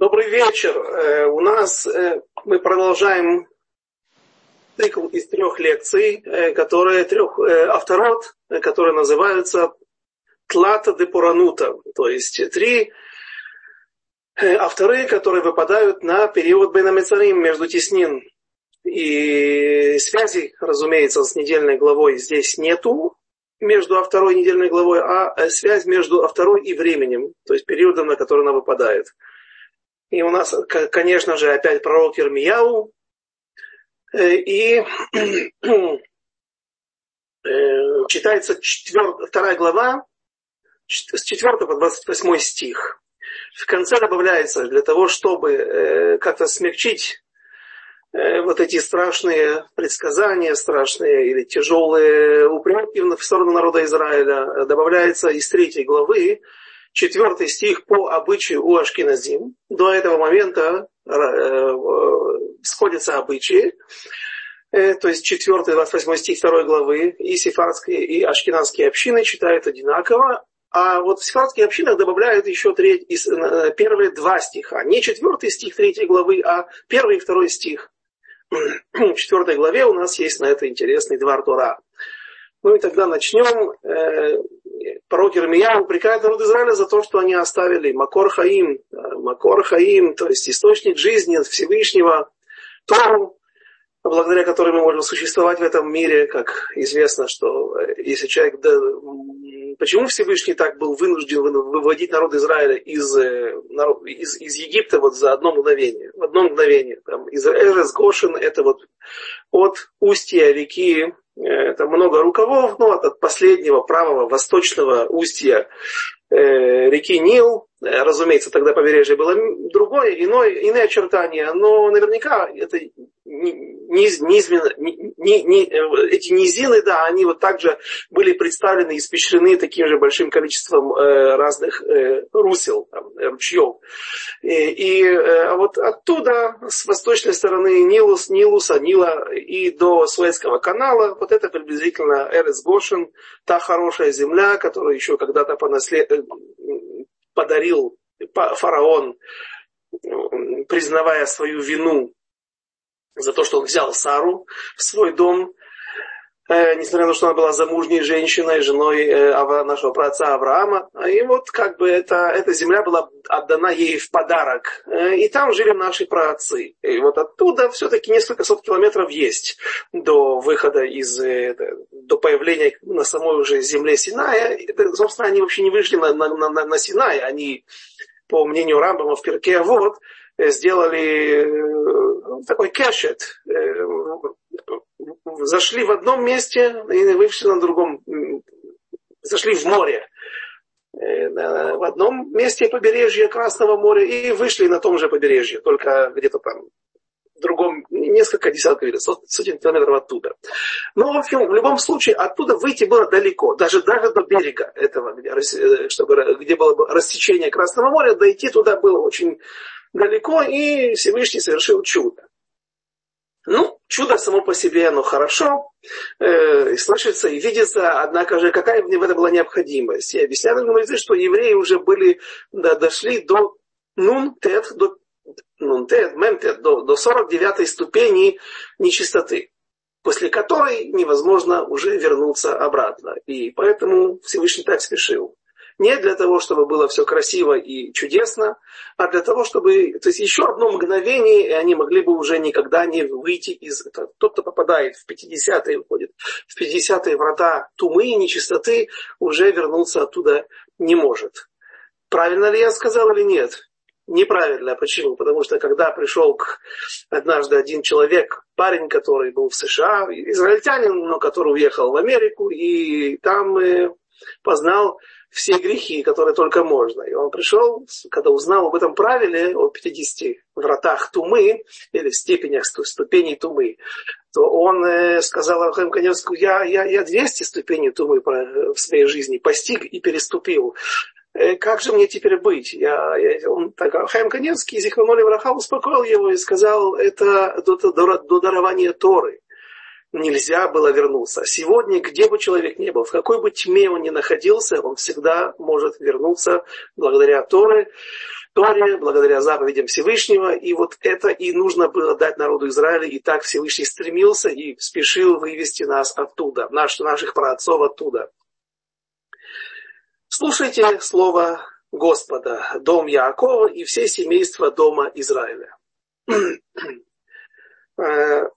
Добрый вечер. Э, у нас э, мы продолжаем цикл из трех лекций, э, которые трех авторот, которые называются Тлата де Пуранута, то есть три авторы, которые выпадают на период Бенамецарим между Теснин. И связи, разумеется, с недельной главой здесь нету между второй недельной главой, а связь между второй и временем, то есть периодом, на который она выпадает. И у нас, конечно же, опять пророк Ирмияу. Э, и э, читается четвер... вторая глава с 4 по 28 стих. В конце добавляется для того, чтобы э, как-то смягчить вот эти страшные предсказания, страшные или тяжелые упреки в сторону народа Израиля, добавляется из третьей главы четвертый стих по обычаю у Ашкиназим. До этого момента э, э, сходятся обычаи. Э, то есть 4, 28 стих 2 главы и сефардские, и ашкенадские общины читают одинаково, а вот в сефардских общинах добавляют еще треть, первые два стиха. Не четвертый стих третьей главы, а первый и второй стих. В четвертой главе у нас есть на это интересный два Тора. Ну и тогда начнем пророк Ирмия упрекает народ Израиля за то, что они оставили Макор Хаим, э, Макор Хаим, то есть источник жизни Всевышнего, Тору, благодаря которой мы можем существовать в этом мире, как известно, что э, если человек... Да, почему Всевышний так был вынужден выводить народ Израиля из, э, из, из Египта вот за одно мгновение? В одно мгновение. Там, из Эрес Гошин, это вот от устья реки это много рукавов, ну, от последнего правого восточного устья реки Нил, э, разумеется, тогда побережье было другое, иное, иные очертания, но наверняка это низ, низменно, ни, ни, э, эти низины, да, они вот также были представлены, испещрены таким же большим количеством э, разных э, русел, там, ручьев. И, и э, вот оттуда, с восточной стороны Нилус, Нилуса, Нила и до Суэцкого канала, вот это приблизительно Эрес Гошин, та хорошая земля, которую еще когда-то понаслед... Э, подарил фараон, признавая свою вину за то, что он взял Сару в свой дом, несмотря на то, что она была замужней женщиной, женой э, нашего праотца Авраама. И вот как бы эта, эта земля была отдана ей в подарок. Э, и там жили наши праотцы. И вот оттуда все-таки несколько сот километров есть до выхода из, э, до появления на самой уже земле Синая. Это, собственно, они вообще не вышли на, на, на, на Синай. Они, по мнению Рамбама в Перке, вот, сделали э, такой кэшет. Э, зашли в одном месте и вышли на другом. Зашли в море. Э, в одном месте побережья Красного моря и вышли на том же побережье, только где-то там в другом, несколько десятков или сотен километров оттуда. Но, в общем, в любом случае, оттуда выйти было далеко, даже, даже до берега этого, где, чтобы, где было рассечение Красного моря, дойти туда было очень далеко, и Всевышний совершил чудо. Ну, чудо само по себе, оно хорошо, э, слышится и видится, однако же какая в этом была необходимость? И объясняют мудрецы, что евреи уже были, да, дошли до нун-тет, до нун-тет, мем-тет, до, до 49 ступени нечистоты, после которой невозможно уже вернуться обратно. И поэтому Всевышний так спешил. Не для того, чтобы было все красиво и чудесно, а для того, чтобы... То есть еще одно мгновение, и они могли бы уже никогда не выйти из... этого. Тот, кто попадает в 50-е, уходит в 50-е врата тумы и нечистоты, уже вернуться оттуда не может. Правильно ли я сказал или нет? Неправильно. Почему? Потому что когда пришел к однажды один человек, парень, который был в США, израильтянин, но который уехал в Америку, и там э, познал все грехи, которые только можно. И он пришел, когда узнал об этом правиле, о 50 вратах тумы, или степенях ступеней то он э, сказал Рахаим Каневскому, я, я, я 200 ступеней тумы в своей жизни постиг и переступил. Э, как же мне теперь быть? Я, я, он, так, Хайм Каневский из Ихманоли Враха успокоил его и сказал, это до, до, до дарования Торы нельзя было вернуться. Сегодня, где бы человек ни был, в какой бы тьме он ни находился, он всегда может вернуться благодаря Торе. Торе, благодаря заповедям Всевышнего. И вот это и нужно было дать народу Израиля. И так Всевышний стремился и спешил вывести нас оттуда, наш, наших праотцов оттуда. Слушайте слово Господа, дом Яакова и все семейства дома Израиля.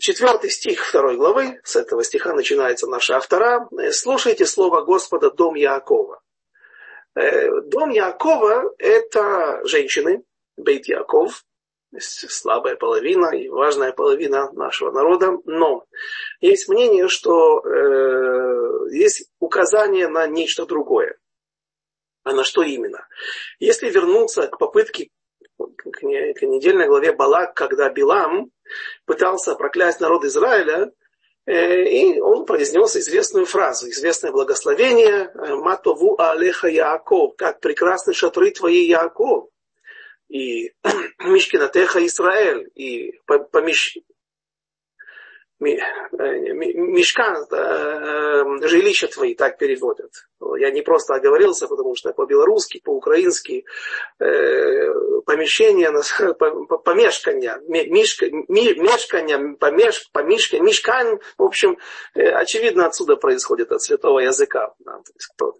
четвертый стих второй главы, с этого стиха начинается наша автора. Слушайте слово Господа, дом Яакова. Э, дом Яакова – это женщины, Бейт Яков, слабая половина и важная половина нашего народа. Но есть мнение, что э, есть указание на нечто другое. А на что именно? Если вернуться к попытке к недельной главе Балак, когда Билам пытался проклясть народ Израиля, э, и он произнес известную фразу, известное благословение э, «Матову алеха Яаков», как прекрасны шатры твои Яаков, и Мишкинатеха Израиль, и помещ... Э, мешкан, э, жилища твои, так переводят. Я не просто оговорился, потому что по-белорусски, по-украински э, помещение, помешкання, мешкання, помеш, помешка, мешкань, в общем, очевидно, отсюда происходит от святого языка.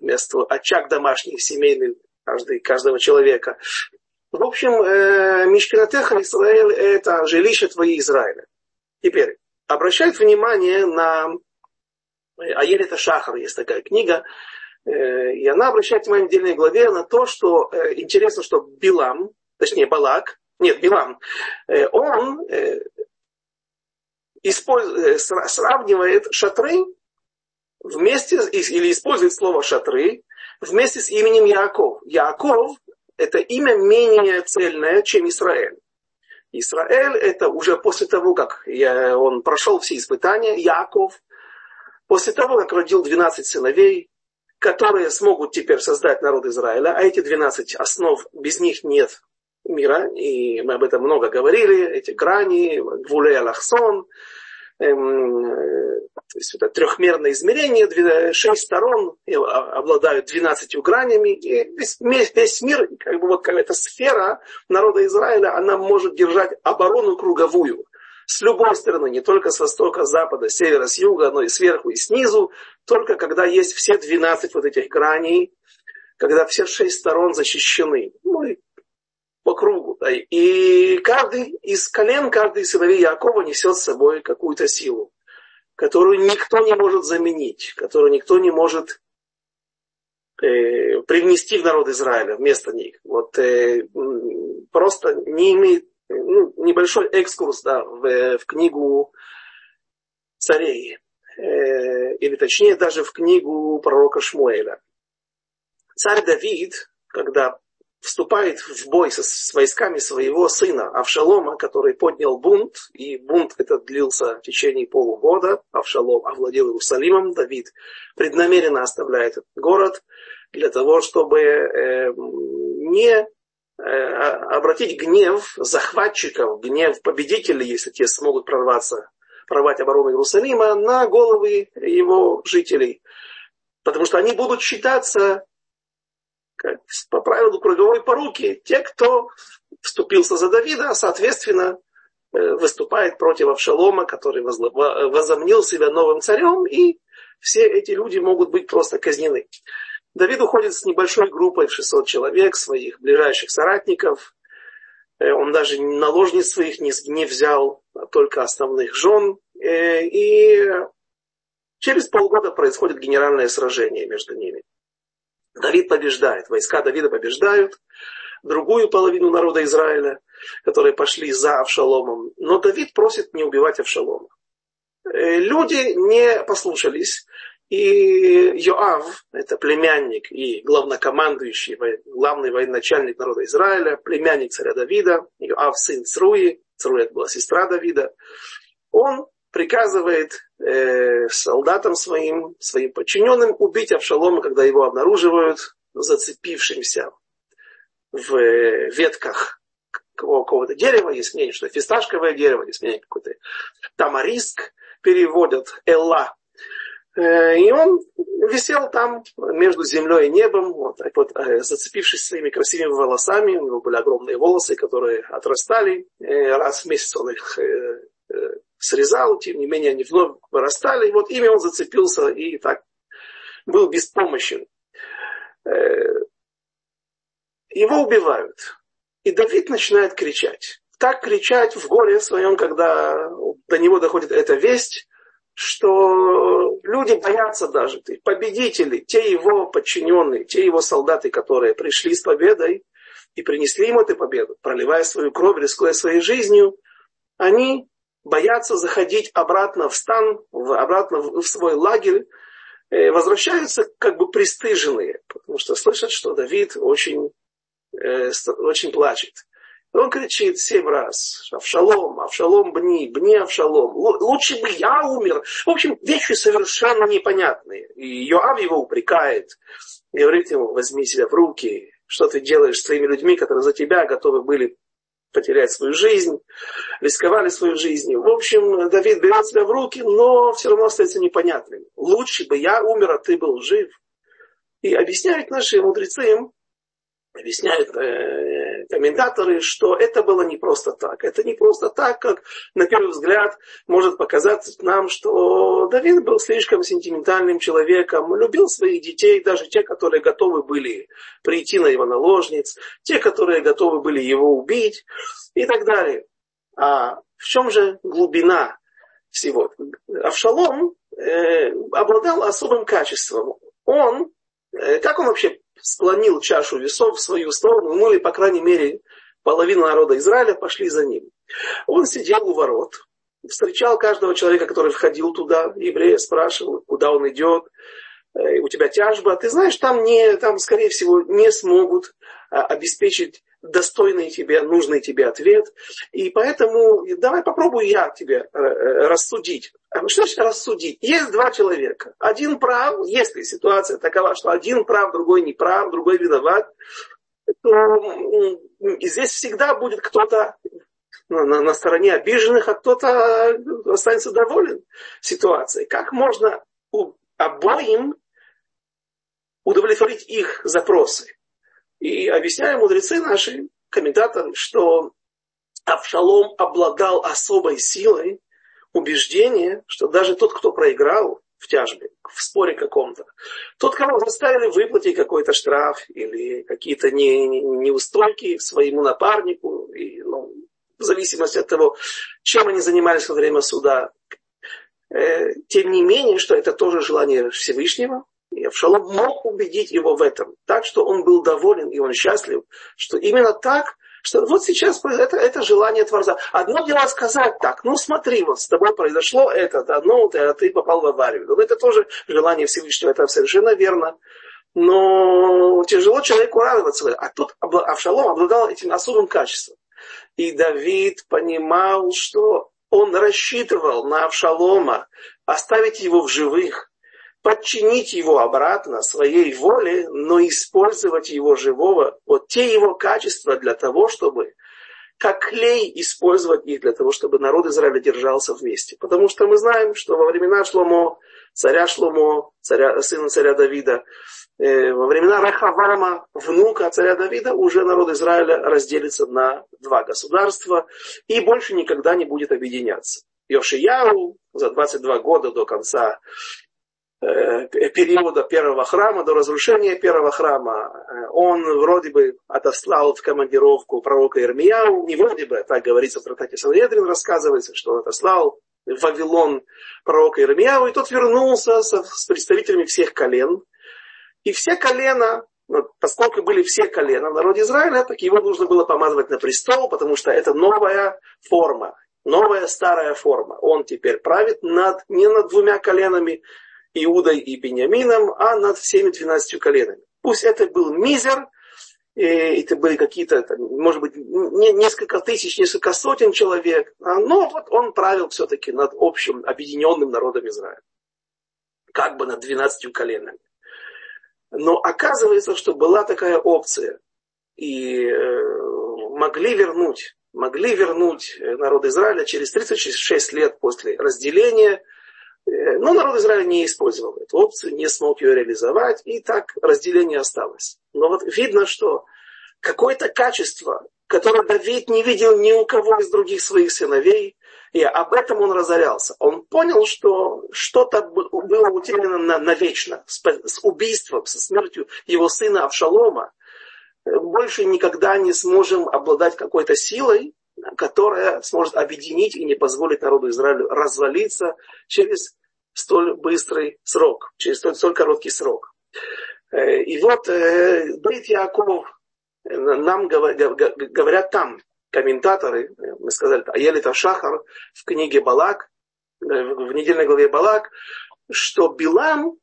Вместо очаг домашних, семейных каждый, каждого человека. В общем, Мишкинатеха Израиль – это жилище твои Израиля. Теперь, обращает внимание на э, Аелита Шахар, есть такая книга, э, и она обращает внимание в отдельной главе на то, что э, интересно, что Билам, точнее Балак, нет, Билам, он сравнивает шатры вместе, или использует слово шатры вместе с именем Яков. Яков – это имя менее цельное, чем Израиль. Израиль это уже после того, как он прошел все испытания, Яков, после того, как родил 12 сыновей, которые смогут теперь создать народ Израиля, а эти 12 основ, без них нет мира, и мы об этом много говорили, эти грани, Гвуле Алахсон, это трехмерное измерение, шесть сторон обладают двенадцатью гранями, и весь, весь мир, как бы вот какая-то сфера народа Израиля, она может держать оборону круговую. С любой стороны, не только с востока, с запада, севера, с юга, но и сверху, и снизу, только когда есть все двенадцать вот этих граней, когда все шесть сторон защищены. Ну и по кругу. И каждый из колен, каждый из сыновей Якова несет с собой какую-то силу, которую никто не может заменить, которую никто не может э, привнести в народ Израиля вместо них. Вот э, просто не имеет ну, небольшой экскурс да, в, в книгу царей, э, или точнее даже в книгу пророка Шмуэля. Царь Давид, когда вступает в бой со, с войсками своего сына Авшалома, который поднял бунт, и бунт этот длился в течение полугода. Авшалом овладел Иерусалимом, Давид преднамеренно оставляет этот город для того, чтобы э, не э, обратить гнев захватчиков, гнев победителей, если те смогут прорваться, прорвать оборону Иерусалима, на головы его жителей. Потому что они будут считаться по правилу круговой поруки, те, кто вступился за Давида, соответственно, э, выступает против Авшалома, который возомнил себя новым царем, и все эти люди могут быть просто казнены. Давид уходит с небольшой группой в 600 человек, своих ближайших соратников. Э, он даже наложниц своих не, взял, а только основных жен. Э, и через полгода происходит генеральное сражение между ними. Давид побеждает, войска Давида побеждают другую половину народа Израиля, которые пошли за Авшаломом. Но Давид просит не убивать Авшалома. Э, люди не послушались, и Йоав, это племянник и главнокомандующий, главный военачальник народа Израиля, племянник царя Давида, Йоав сын Цруи, Цруи это была сестра Давида, он приказывает э, солдатам своим, своим подчиненным убить Авшалома, когда его обнаруживают зацепившимся в э, ветках какого-то дерева, есть мнение, что фисташковое дерево, есть мнение какой-то тамариск переводят, элла. Э, и он висел там между землей и небом, вот вот, э, зацепившись своими красивыми волосами. У него были огромные волосы, которые отрастали. Раз в месяц он их срезал, тем не менее они вновь вырастали. И вот ими он зацепился и так был беспомощен. Его убивают. И Давид начинает кричать. Так кричать в горе своем, когда до него доходит эта весть, что люди боятся даже, победители, те его подчиненные, те его солдаты, которые пришли с победой и принесли ему эту победу, проливая свою кровь, рискуя своей жизнью, они боятся заходить обратно в стан, в, обратно в, в свой лагерь, э, возвращаются как бы пристыженные, потому что слышат, что Давид очень, э, очень плачет. Он кричит семь раз. Авшалом, Авшалом, бни, бни Авшалом. Лучше бы я умер. В общем, вещи совершенно непонятные. И Йоав его упрекает. Говорит ему, возьми себя в руки. Что ты делаешь с твоими людьми, которые за тебя готовы были потерять свою жизнь, рисковали свою жизнь. В общем, Давид берет себя в руки, но все равно остается непонятным. Лучше бы я умер, а ты был жив. И объясняют наши мудрецы им, объясняют э, комментаторы, что это было не просто так. Это не просто так, как на первый взгляд может показаться нам, что Давид был слишком сентиментальным человеком, любил своих детей, даже те, которые готовы были прийти на его наложниц, те, которые готовы были его убить и так далее. А в чем же глубина всего? Авшалом э, обладал особым качеством. Он, э, как он вообще склонил чашу весов в свою сторону, ну или, по крайней мере, половина народа Израиля пошли за ним. Он сидел у ворот, встречал каждого человека, который входил туда, еврея спрашивал, куда он идет, э, у тебя тяжба, ты знаешь, там, не, там скорее всего, не смогут а, обеспечить достойный тебе, нужный тебе ответ. И поэтому давай попробую я тебе э, э, рассудить. Что значит рассудить? Есть два человека. Один прав, если ситуация такова, что один прав, другой не прав, другой виноват, то здесь всегда будет кто-то на, стороне обиженных, а кто-то останется доволен ситуацией. Как можно обоим удовлетворить их запросы? И объясняют мудрецы наши, комментаторы, что Авшалом обладал особой силой убеждения, что даже тот, кто проиграл в тяжбе, в споре каком-то, тот, кого заставили выплатить какой-то штраф или какие-то не, не, неустойки своему напарнику, и, ну, в зависимости от того, чем они занимались во время суда, э, тем не менее, что это тоже желание Всевышнего, и Авшалом мог убедить его в этом, так что он был доволен и он счастлив, что именно так, что вот сейчас это, это желание Творца. Одно дело сказать так, ну смотри, вот с тобой произошло это, да, ну ты, а ты попал в аварию. Ну, это тоже желание Всевышнего, это совершенно верно. Но тяжело человеку радоваться. А тут Авшалом обладал этим особым качеством. И Давид понимал, что он рассчитывал на Авшалома оставить его в живых, подчинить его обратно своей воле, но использовать его живого, вот те его качества для того, чтобы как клей использовать их для того, чтобы народ Израиля держался вместе. Потому что мы знаем, что во времена Шломо, царя Шломо, царя, сына царя Давида, э, во времена Рахавама, внука царя Давида, уже народ Израиля разделится на два государства и больше никогда не будет объединяться. Йошияу за 22 года до конца периода первого храма, до разрушения первого храма, э, он вроде бы отослал в командировку пророка Ирмияу, не вроде бы, так говорится в трактате Санедрин, рассказывается, что он отослал в Вавилон пророка Ирмияу, и тот вернулся со, с представителями всех колен. И все колена, ну, поскольку были все колена в народе Израиля, так его нужно было помазывать на престол, потому что это новая форма, новая старая форма. Он теперь правит над, не над двумя коленами, Иудой и Бениамином, а над всеми двенадцатью коленами. Пусть это был мизер, это были какие-то, может быть, несколько тысяч, несколько сотен человек, а, но вот он правил все-таки над общим объединенным народом Израиля. Как бы над двенадцатью коленами. Но оказывается, что была такая опция. И э, могли вернуть, могли вернуть народ Израиля через 36 лет после разделения Э, но народ Израиля не использовал эту опцию, не смог ее реализовать, и так разделение осталось. Но вот видно, что какое-то качество, которое Давид не видел ни у кого из других своих сыновей, и об этом он разорялся. Он понял, что что-то было утеряно навечно с, убийством, со смертью его сына Авшалома. Больше никогда не сможем обладать какой-то силой, которая сможет объединить и не позволить народу Израилю развалиться через столь быстрый срок, через столь, столь короткий срок. Э, и вот э, Брит Яков э, нам говорят там, комментаторы, мы сказали, Аелита Шахар в книге Балак, в недельной главе Балак, что Билам,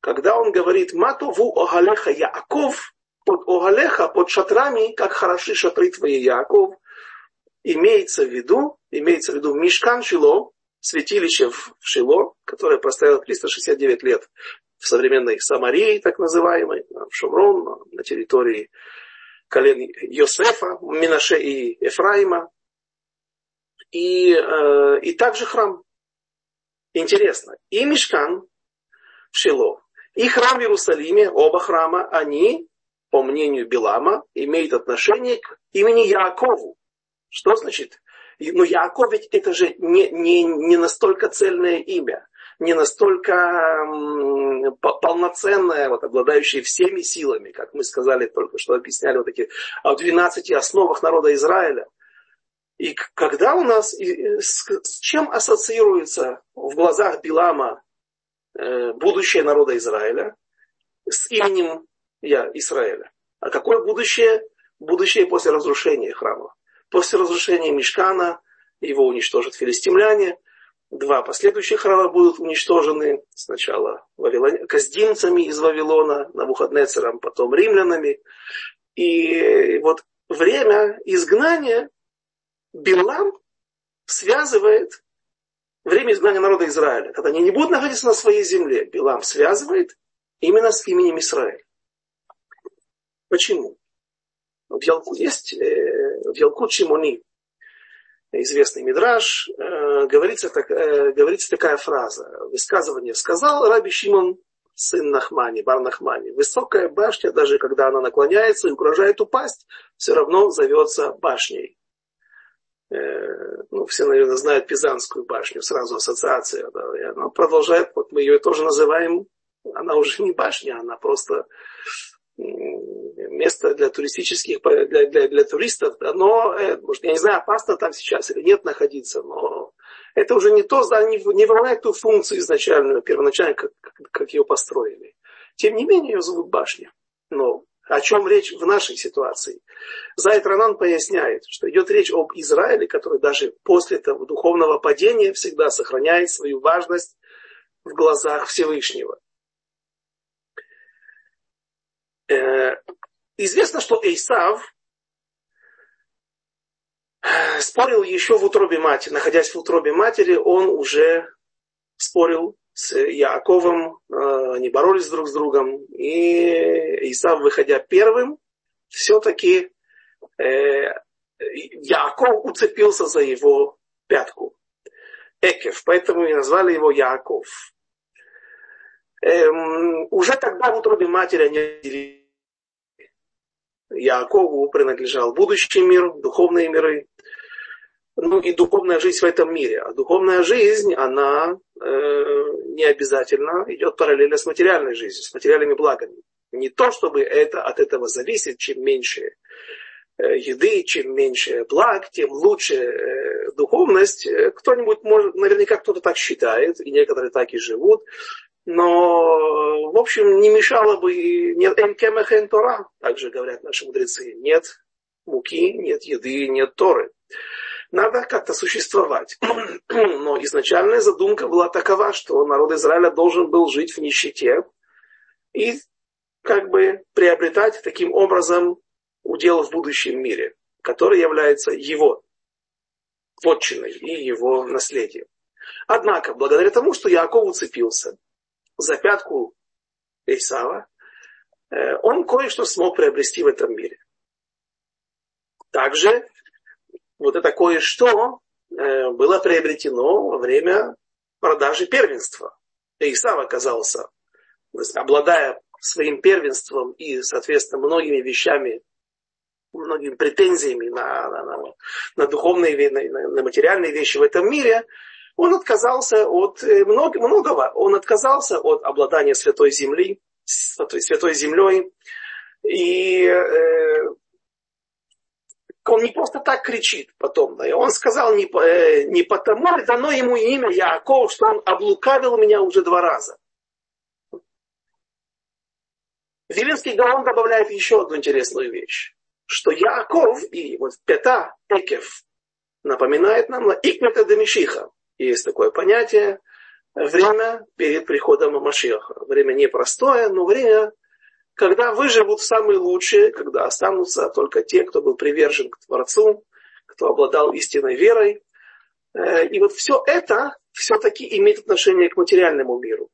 когда он говорит «Матову огалеха Яаков», под огалеха, под шатрами, как хороши шатры твои, Яаков, имеется в виду, имеется в виду Мишкан Шило, святилище в Шило, которое простояло 369 лет в современной Самарии, так называемой, в Шумрон, на территории колен Йосефа, Минаше и Ефраима. И, э, и также храм. Интересно, и Мишкан в Шило, и храм в Иерусалиме, оба храма, они, по мнению Билама, имеют отношение к имени Яакову. Что значит? Ну, Яаков ведь это же не, не, не настолько цельное имя не настолько полноценная, вот, обладающая всеми силами, как мы сказали только что, объясняли вот такие о 12 основах народа Израиля. И когда у нас, с, с чем ассоциируется в глазах Билама э, будущее народа Израиля с именем я, Израиля? А какое будущее? Будущее после разрушения храма. После разрушения Мешкана его уничтожат филистимляне, Два последующих храма будут уничтожены сначала Вавилон... каздинцами из Вавилона, Навуходнецером, потом римлянами. И вот время изгнания Билам связывает время изгнания народа Израиля. Когда они не будут находиться на своей земле, Билам связывает именно с именем Израиль. Почему? В Ялку есть, э, в Ялку Чимони известный мидраж, э, говорится, так, э, говорится такая фраза, высказывание сказал Раби Шимон, сын Нахмани, Бар Нахмани. Высокая башня, даже когда она наклоняется и угрожает упасть, все равно зовется башней. Ну, все, наверное, знают Пизанскую башню, сразу ассоциация. Да, и она продолжает, вот мы ее тоже называем, она уже не башня, она просто место для туристических, для, для, для туристов, но, э, может, я не знаю, опасно там сейчас или нет находиться, но это уже не то не, не выполняет ту функцию изначальную, первоначально, как, как ее построили. Тем не менее, ее зовут башня. Но о чем речь в нашей ситуации? Зайд Ранан поясняет, что идет речь об Израиле, который даже после этого духовного падения всегда сохраняет свою важность в глазах Всевышнего. Э, известно, что Эйсав э, спорил еще в утробе матери. Находясь в утробе матери, он уже спорил с Яаковом, э, они боролись друг с другом. И Исав, выходя первым, все-таки Яаков уцепился за его пятку. Экев, поэтому и назвали его Яаков. Эм, уже тогда в утробе матери они Яакову принадлежал будущий мир, духовные миры, ну и духовная жизнь в этом мире. А духовная жизнь, она э, не обязательно идет параллельно с материальной жизнью, с материальными благами. Не то, чтобы это от этого зависит, чем меньше э, еды, чем меньше благ, тем лучше э, духовность. Э, кто-нибудь может, наверняка кто-то так считает, и некоторые так и живут но, в общем, не мешало бы, нет эмкемехен Тора, также говорят наши мудрецы, нет муки, нет еды, нет Торы. Надо как-то существовать. Но изначальная задумка была такова, что народ Израиля должен был жить в нищете и как бы приобретать таким образом удел в будущем мире, который является его вотчиной и его наследием. Однако, благодаря тому, что Яков уцепился за пятку Исава, э, он кое-что смог приобрести в этом мире. Также вот это кое-что э, было приобретено во время продаже первенства. Исав оказался, обладая своим первенством и, соответственно, многими вещами, многими претензиями на, на, на, на духовные, на, на материальные вещи в этом мире, он отказался от э, много, многого. Он отказался от обладания святой земли, святой землей. И э, он не просто так кричит потом. Да, он сказал не, э, не потому, дано ему имя Яаков, что он облукавил меня уже два раза. Вилинский Гаон добавляет еще одну интересную вещь, что Яаков и вот Пета, Экев, напоминает нам на Икмета Демишиха. Есть такое понятие, время перед приходом Машеха. Время непростое, но время, когда выживут самые лучшие, когда останутся только те, кто был привержен к Творцу, кто обладал истинной верой. Э, и вот все это все-таки имеет отношение к материальному миру.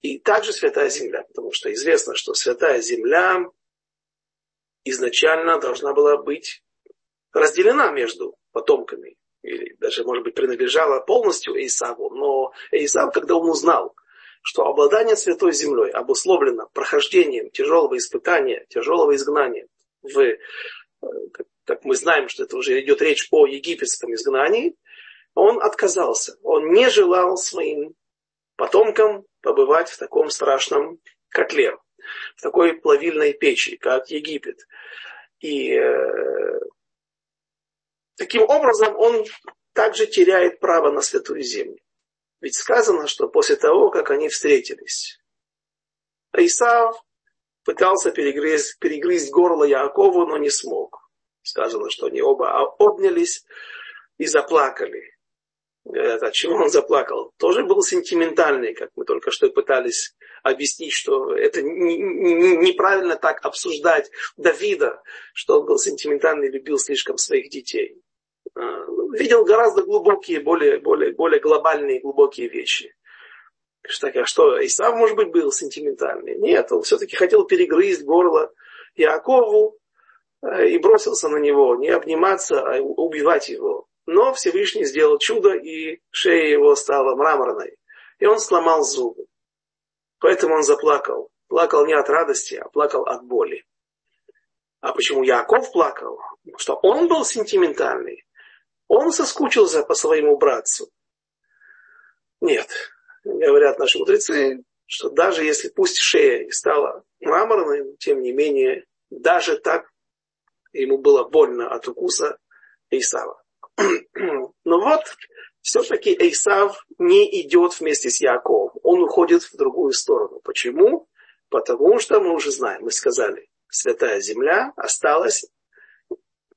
И также Святая Земля, потому что известно, что Святая Земля изначально должна была быть разделена между потомками, или даже, может быть, принадлежала полностью Исаву, но Исав, когда он узнал, что обладание Святой Землей обусловлено прохождением тяжелого испытания, тяжелого изгнания в, э, как мы знаем, что это уже идет речь о египетском изгнании, он отказался. Он не желал своим потомкам побывать в таком страшном котле, в такой плавильной печи, как Египет. И э, таким образом он также теряет право на святую землю. Ведь сказано, что после того, как они встретились, Исав пытался перегрызть, перегрызть горло Яакову, но не смог. Сказано, что они оба обнялись и заплакали. Говорят, от чего он заплакал? Тоже был сентиментальный, как мы только что пытались объяснить, что это неправильно так обсуждать Давида, что он был сентиментальный и любил слишком своих детей. А, видел гораздо глубокие, более, более, более глобальные глубокие вещи. Что, а что, и сам, может быть, был сентиментальный? Нет, он все-таки хотел перегрызть горло Якову э, и бросился на него, не обниматься, а убивать его. Но Всевышний сделал чудо, и шея его стала мраморной. И он сломал зубы. Поэтому он заплакал. Плакал не от радости, а плакал от боли. А почему Яков плакал? Потому что он был сентиментальный. Он соскучился по своему братцу. Нет, говорят наши мудрецы, что даже если пусть шея и стала мраморной, тем не менее, даже так ему было больно от укуса Исава. Но вот все-таки Эйсав не идет вместе с Яковом. Он уходит в другую сторону. Почему? Потому что мы уже знаем, мы сказали, святая земля осталась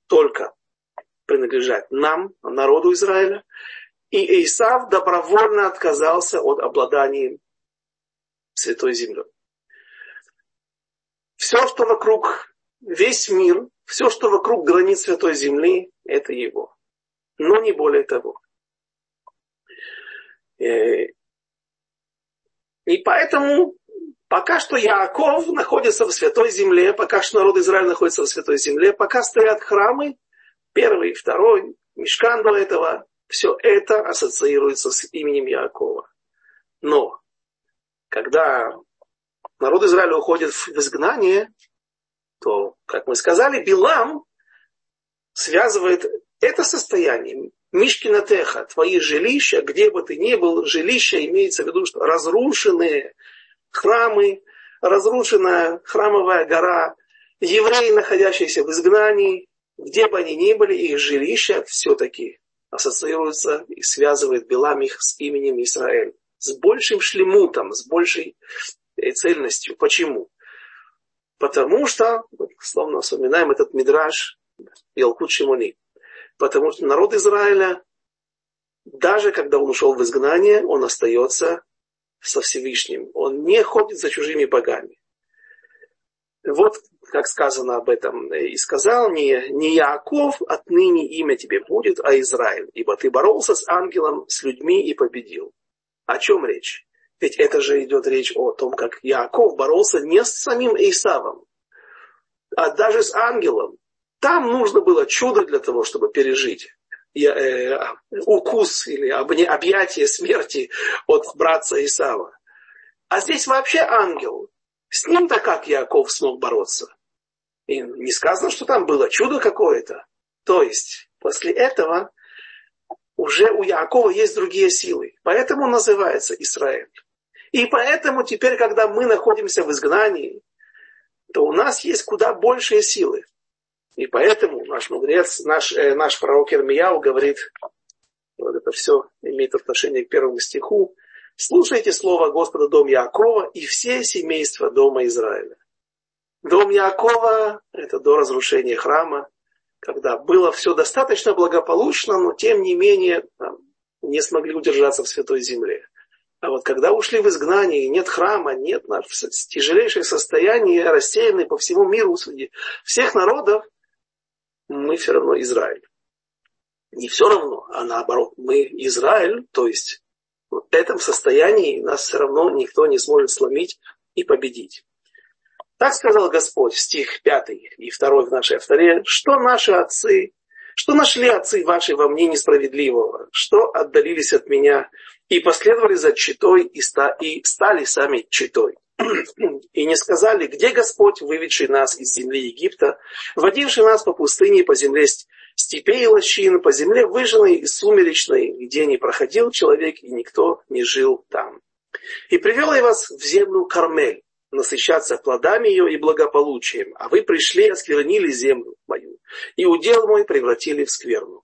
только принадлежать нам, народу Израиля. И Исав добровольно отказался от обладания святой землей. Все, что вокруг, весь мир, все, что вокруг границ святой земли, это его но не более того. Э, и поэтому пока что Яаков находится в святой земле, пока что народ Израиля находится в святой земле, пока стоят храмы, первый, второй, мешкан до этого, все это ассоциируется с именем Яакова. Но когда народ Израиля уходит в изгнание, то, как мы сказали, Билам связывает это состояние Мишкина Теха, твои жилища, где бы ты ни был, жилища имеется в виду, что разрушенные храмы, разрушенная храмовая гора, евреи, находящиеся в изгнании, где бы они ни были, их жилища все-таки ассоциируются и связывает Белам их с именем Израиль. С большим шлемутом, с большей э, цельностью. Почему? Потому что, словно вспоминаем этот мидраж Ялкут Шимони, Потому что народ Израиля, даже когда он ушел в изгнание, он остается со Всевышним. Он не ходит за чужими богами. Вот как сказано об этом, и сказал не, не Яков, отныне имя тебе будет, а Израиль, ибо ты боролся с ангелом, с людьми и победил. О чем речь? Ведь это же идет речь о том, как Яков боролся не с самим Исавом, а даже с ангелом. Там нужно было чудо для того, чтобы пережить э, укус или объятие смерти от братца Исава. А здесь вообще ангел. С ним-то как Яков смог бороться? И не сказано, что там было чудо какое-то. То есть, после этого уже у Якова есть другие силы. Поэтому он называется Израиль. И поэтому теперь, когда мы находимся в изгнании, то у нас есть куда большие силы. И поэтому наш мудрец, наш, э, наш пророк Ирмияу говорит, вот это все имеет отношение к первому стиху, слушайте слово Господа Дом Якова и все семейства Дома Израиля. Дом Якова – это до разрушения храма, когда было все достаточно благополучно, но тем не менее там, не смогли удержаться в Святой Земле. А вот когда ушли в изгнание, нет храма, нет наш тяжелейшее состояние, рассеянное по всему миру среди всех народов, мы все равно Израиль. Не все равно, а наоборот, мы Израиль, то есть в этом состоянии нас все равно никто не сможет сломить и победить. Так сказал Господь, стих 5 и 2 в нашей авторе, что наши отцы, что нашли отцы ваши во мне несправедливого, что отдалились от меня и последовали за читой и, ста, и стали сами читой и не сказали, где Господь, выведший нас из земли Египта, водивший нас по пустыне, по земле степей и лощин, по земле выжженной и сумеречной, где не проходил человек и никто не жил там. И привел я вас в землю Кармель, насыщаться плодами ее и благополучием, а вы пришли и осквернили землю мою, и удел мой превратили в скверну.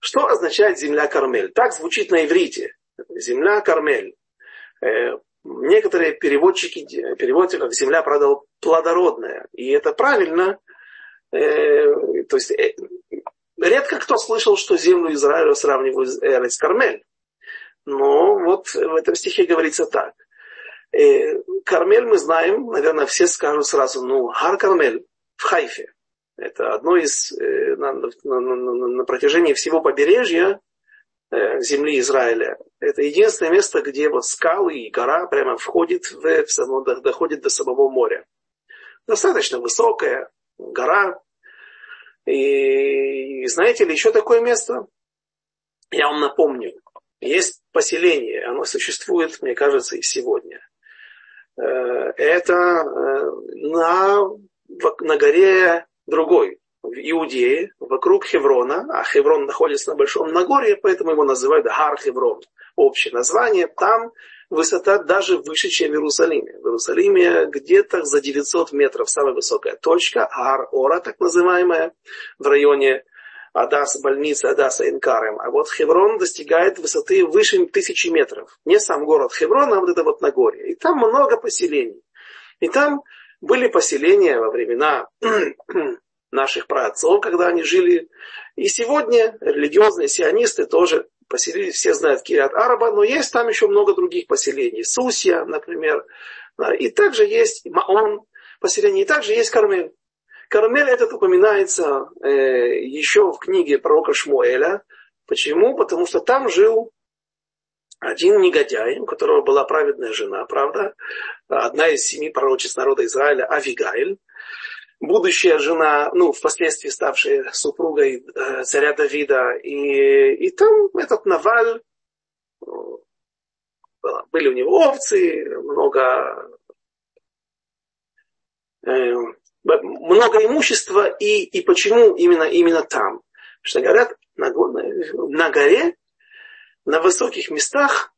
Что означает земля Кармель? Так звучит на иврите. Земля Кармель. Э, некоторые переводчики переводят как земля плодородная. И это правильно. Э, то есть э, редко кто слышал, что землю Израиля сравнивают с Эрец Кармель. Но вот в этом стихе говорится так. Э, Кармель мы знаем, наверное, все скажут сразу, ну, Гар Кармель в Хайфе. Это одно из, э, на, на, на, на протяжении всего побережья земли Израиля. Это единственное место, где вот скалы и гора прямо входит в, в доходит до самого моря. Достаточно высокая гора. И, и знаете ли еще такое место? Я вам напомню. Есть поселение, оно существует, мне кажется, и сегодня. Э, это э, на, на горе другой, в Иудее, вокруг Хеврона, а Хеврон находится на Большом Нагорье, поэтому его называют Гар Хеврон. Общее название. Там высота даже выше, чем в Иерусалиме. В Иерусалиме где-то за 900 метров самая высокая точка, Гар Ора, так называемая, в районе Адас, больницы Адаса Инкарем. А вот Хеврон достигает высоты выше тысячи метров. Не сам город Хеврон, а вот это вот Нагорье. И там много поселений. И там были поселения во времена наших праотцов, когда они жили. И сегодня религиозные сионисты тоже поселились, все знают Кириат Араба, но есть там еще много других поселений. Сусья, например. И также есть Маон поселение, и также есть Кармель. Кармель этот упоминается э, еще в книге пророка Шмуэля. Почему? Потому что там жил один негодяй, у которого была праведная жена, правда, одна из семи пророчеств народа Израиля, Авигайль будущая жена, ну, впоследствии ставшая супругой э, царя Давида. И, и там этот Наваль, э, были у него овцы, много, э, много имущества. И, и почему именно, именно там? Что говорят, на, на горе, на высоких местах,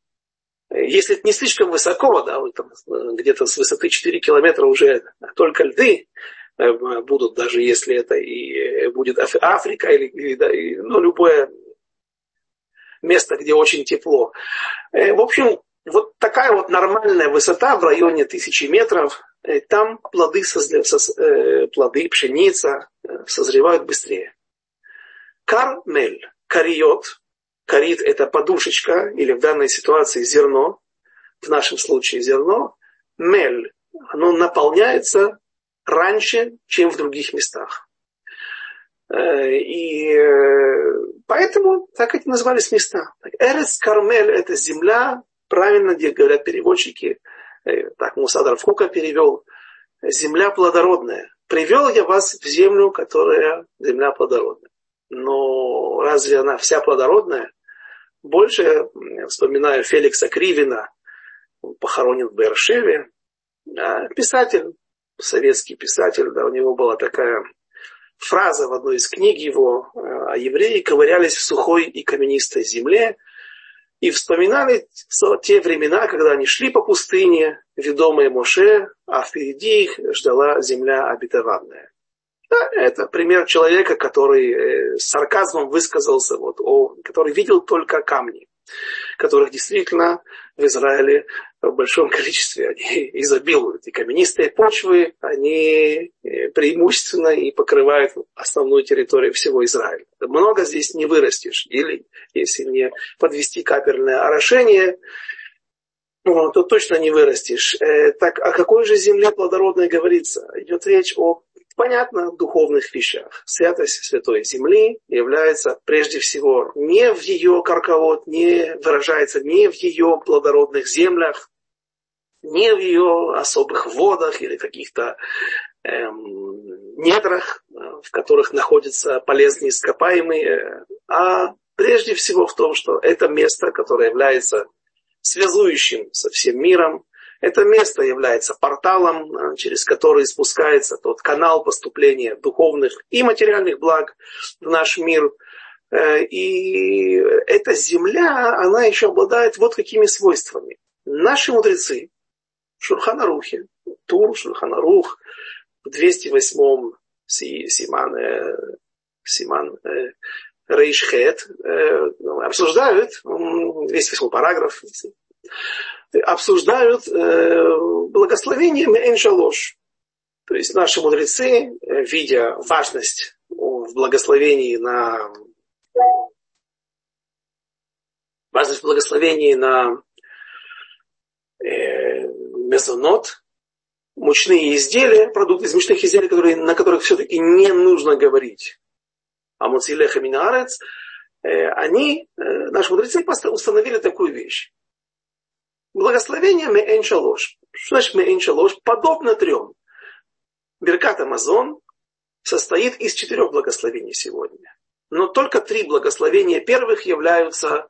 если не слишком высоко, да, где-то с высоты 4 километра уже только льды, будут, даже если это и э, будет Африка или, или ну, любое место, где очень тепло. Э, в общем, вот такая вот нормальная высота в районе тысячи метров, там плоды, созрев, плоды пшеница созревают быстрее. Кармель, кариот, карит это подушечка, или в данной ситуации зерно, в нашем случае зерно, мель, оно наполняется раньше, чем в других местах. Э, и э, поэтому так эти назывались места. Эрес Кармель – это земля, правильно где говорят переводчики, э, так Мусадар Фука перевел, земля плодородная. Привел я вас в землю, которая земля плодородная. но разве она вся плодородная? Больше вспоминаю Феликса Кривина, он похоронен в Бершеве, а, писатель, советский писатель, да, у него была такая фраза в одной из книг его, а евреи ковырялись в сухой и каменистой земле и вспоминали те времена, когда они шли по пустыне, ведомые Моше, а впереди их ждала земля обетованная. Да, это пример человека, который э, с сарказмом высказался, вот, о, который видел только камни, которых действительно в Израиле в большом количестве они изобилуют. И каменистые почвы, они э, преимущественно и покрывают основную территорию всего Израиля. Много здесь не вырастешь. Или, если не подвести капельное орошение, ну, то точно не вырастешь. Э, так о какой же земле плодородной говорится? Идет речь о понятно, духовных вещах. Святость Святой Земли является прежде всего не в ее карковод, не выражается не в ее плодородных землях, не в ее особых водах или каких-то эм, недрах, в которых находятся полезные ископаемые, а прежде всего в том, что это место, которое является связующим со всем миром, это место является порталом, э, через который спускается тот канал поступления духовных и материальных благ в наш мир. Э, и эта земля, она еще обладает вот какими свойствами. Наши мудрецы, Шурханарухи, Тур, Шурханарух, в 208-м Симан, э, Симан Рейшхет обсуждают, 208 параграф, обсуждают э, благословение Меэн-Шалош. То есть наши мудрецы, э, видя важность в благословении на важность благословения на э, мезонот, мучные изделия, продукты из мучных изделий, которые, на которых все-таки не нужно говорить. А Муцилеха Минарец, э, они, э, наши мудрецы, установили такую вещь. Благословение Меэн Шалош. Что значит Меэн Шалош? Подобно трем. Беркат Амазон состоит из четырех благословений сегодня. Но только три благословения первых являются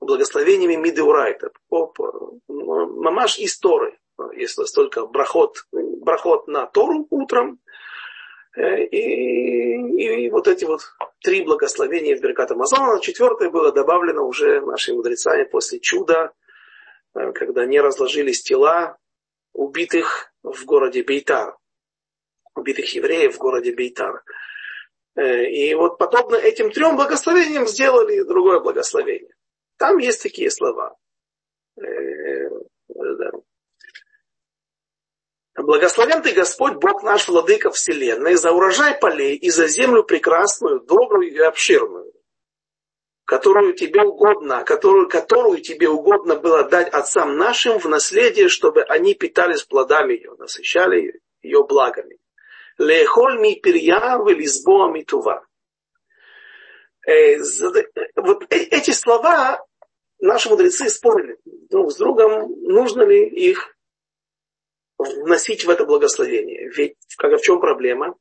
благословениями Мидеурайта. Мамаш из Торы. Если только брахот, брахот на Тору утром, э, и, и вот эти вот три благословения в Беркат Амазона. Четвертое было добавлено уже нашими мудрецами после чуда когда не разложились тела убитых в городе Бейтар, убитых евреев в городе Бейтар. Э, и вот подобно этим трем благословениям сделали другое благословение. Там есть такие слова. Э, Благословен ты Господь, Бог наш, Владыка Вселенной, за урожай полей и за землю прекрасную, добрую и обширную которую тебе угодно, которую, которую тебе угодно было дать отцам нашим в наследие, чтобы они питались плодами ее, насыщали ее благами. Лехоль ми перья лизбоа митува. Э, вот э, эти слова наши мудрецы спорили друг с другом, нужно ли их вносить в это благословение. Ведь как, в чем проблема?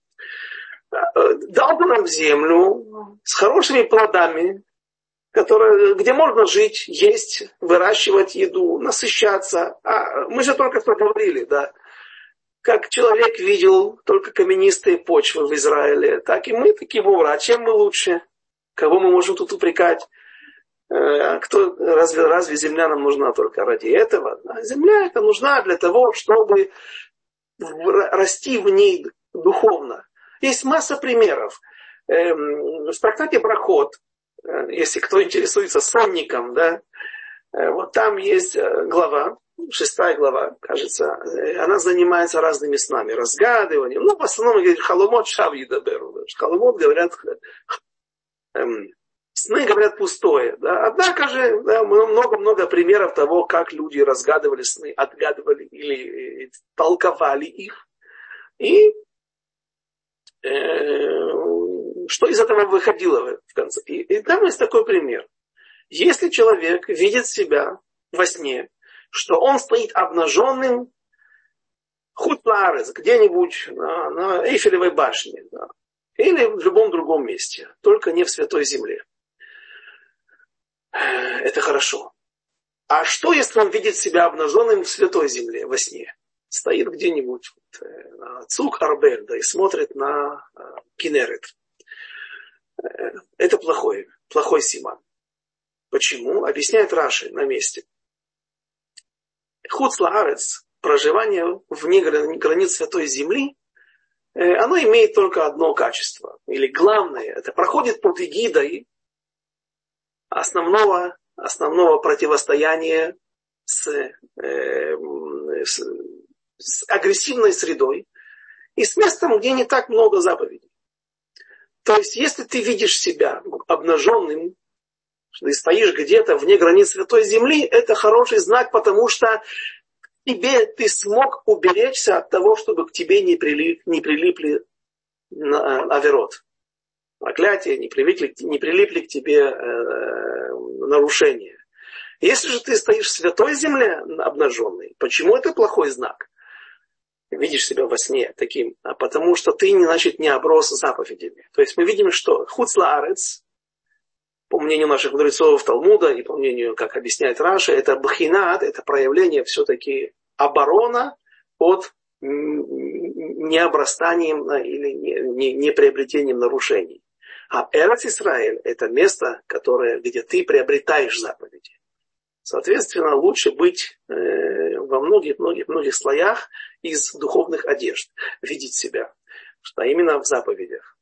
Э, дал бы нам землю с хорошими плодами, которая, где можно жить, есть, выращивать еду, насыщаться. А мы же только что говорили, да, как человек видел только каменистые почвы в Израиле, так и мы такие вора. А чем мы лучше? Кого мы можем тут упрекать? Э, кто, разве, разве земля нам нужна только ради этого? А земля это нужна для того, чтобы расти в ней духовно. Есть масса примеров. Эм, в трактате Э, если кто интересуется сонником, да, э, вот там есть э, глава, шестая глава, кажется, она занимается разными снами, разгадыванием. Ну, в основном говорит халомот шавьи даберу. Халомот говорят, эм, сны говорят пустое. Да? Однако же да, много-много примеров того, как люди разгадывали сны, отгадывали или толковали их. И э, что из этого выходило в конце? И, и там есть такой пример. Если человек видит себя во сне, что он стоит обнаженным хутларес, где-нибудь на, на Эйфелевой башне, да, Или в любом другом месте, только не в Святой Земле. Это хорошо. А что, если он видит себя обнаженным в Святой Земле во сне? Стоит где-нибудь э, на Цук Арбель, да, и смотрит на э, Кинерет. Э, это плохой, плохой симан. Почему? Объясняет Раши на месте. Хуцлаарец, проживание вне границ Святой Земли, оно имеет только одно качество. Или главное, это проходит под эгидой основного, основного противостояния с, э, с, с агрессивной средой и с местом, где не так много заповедей. То есть, если ты видишь себя обнаженным, ты стоишь где-то вне границ Святой Земли, это хороший знак, потому что тебе ты смог уберечься от того, чтобы к тебе не, прилип, не прилипли на, аверот проклятие, не, привыкли, не прилипли к тебе э, нарушения. Если же ты стоишь в святой земле обнаженный, почему это плохой знак? Видишь себя во сне таким, а потому что ты, значит, не оброс заповедями. То есть мы видим, что хуцлаарец, по мнению наших мудрецов Талмуда и по мнению, как объясняет Раша, это бхинат, это проявление все-таки оборона от необрастанием или не, не, не приобретением нарушений. А Эрц Израиль – это место, которое, где ты приобретаешь заповеди. Соответственно, лучше быть э, во многих-многих-многих слоях из духовных одежд, видеть себя, что именно в заповедях.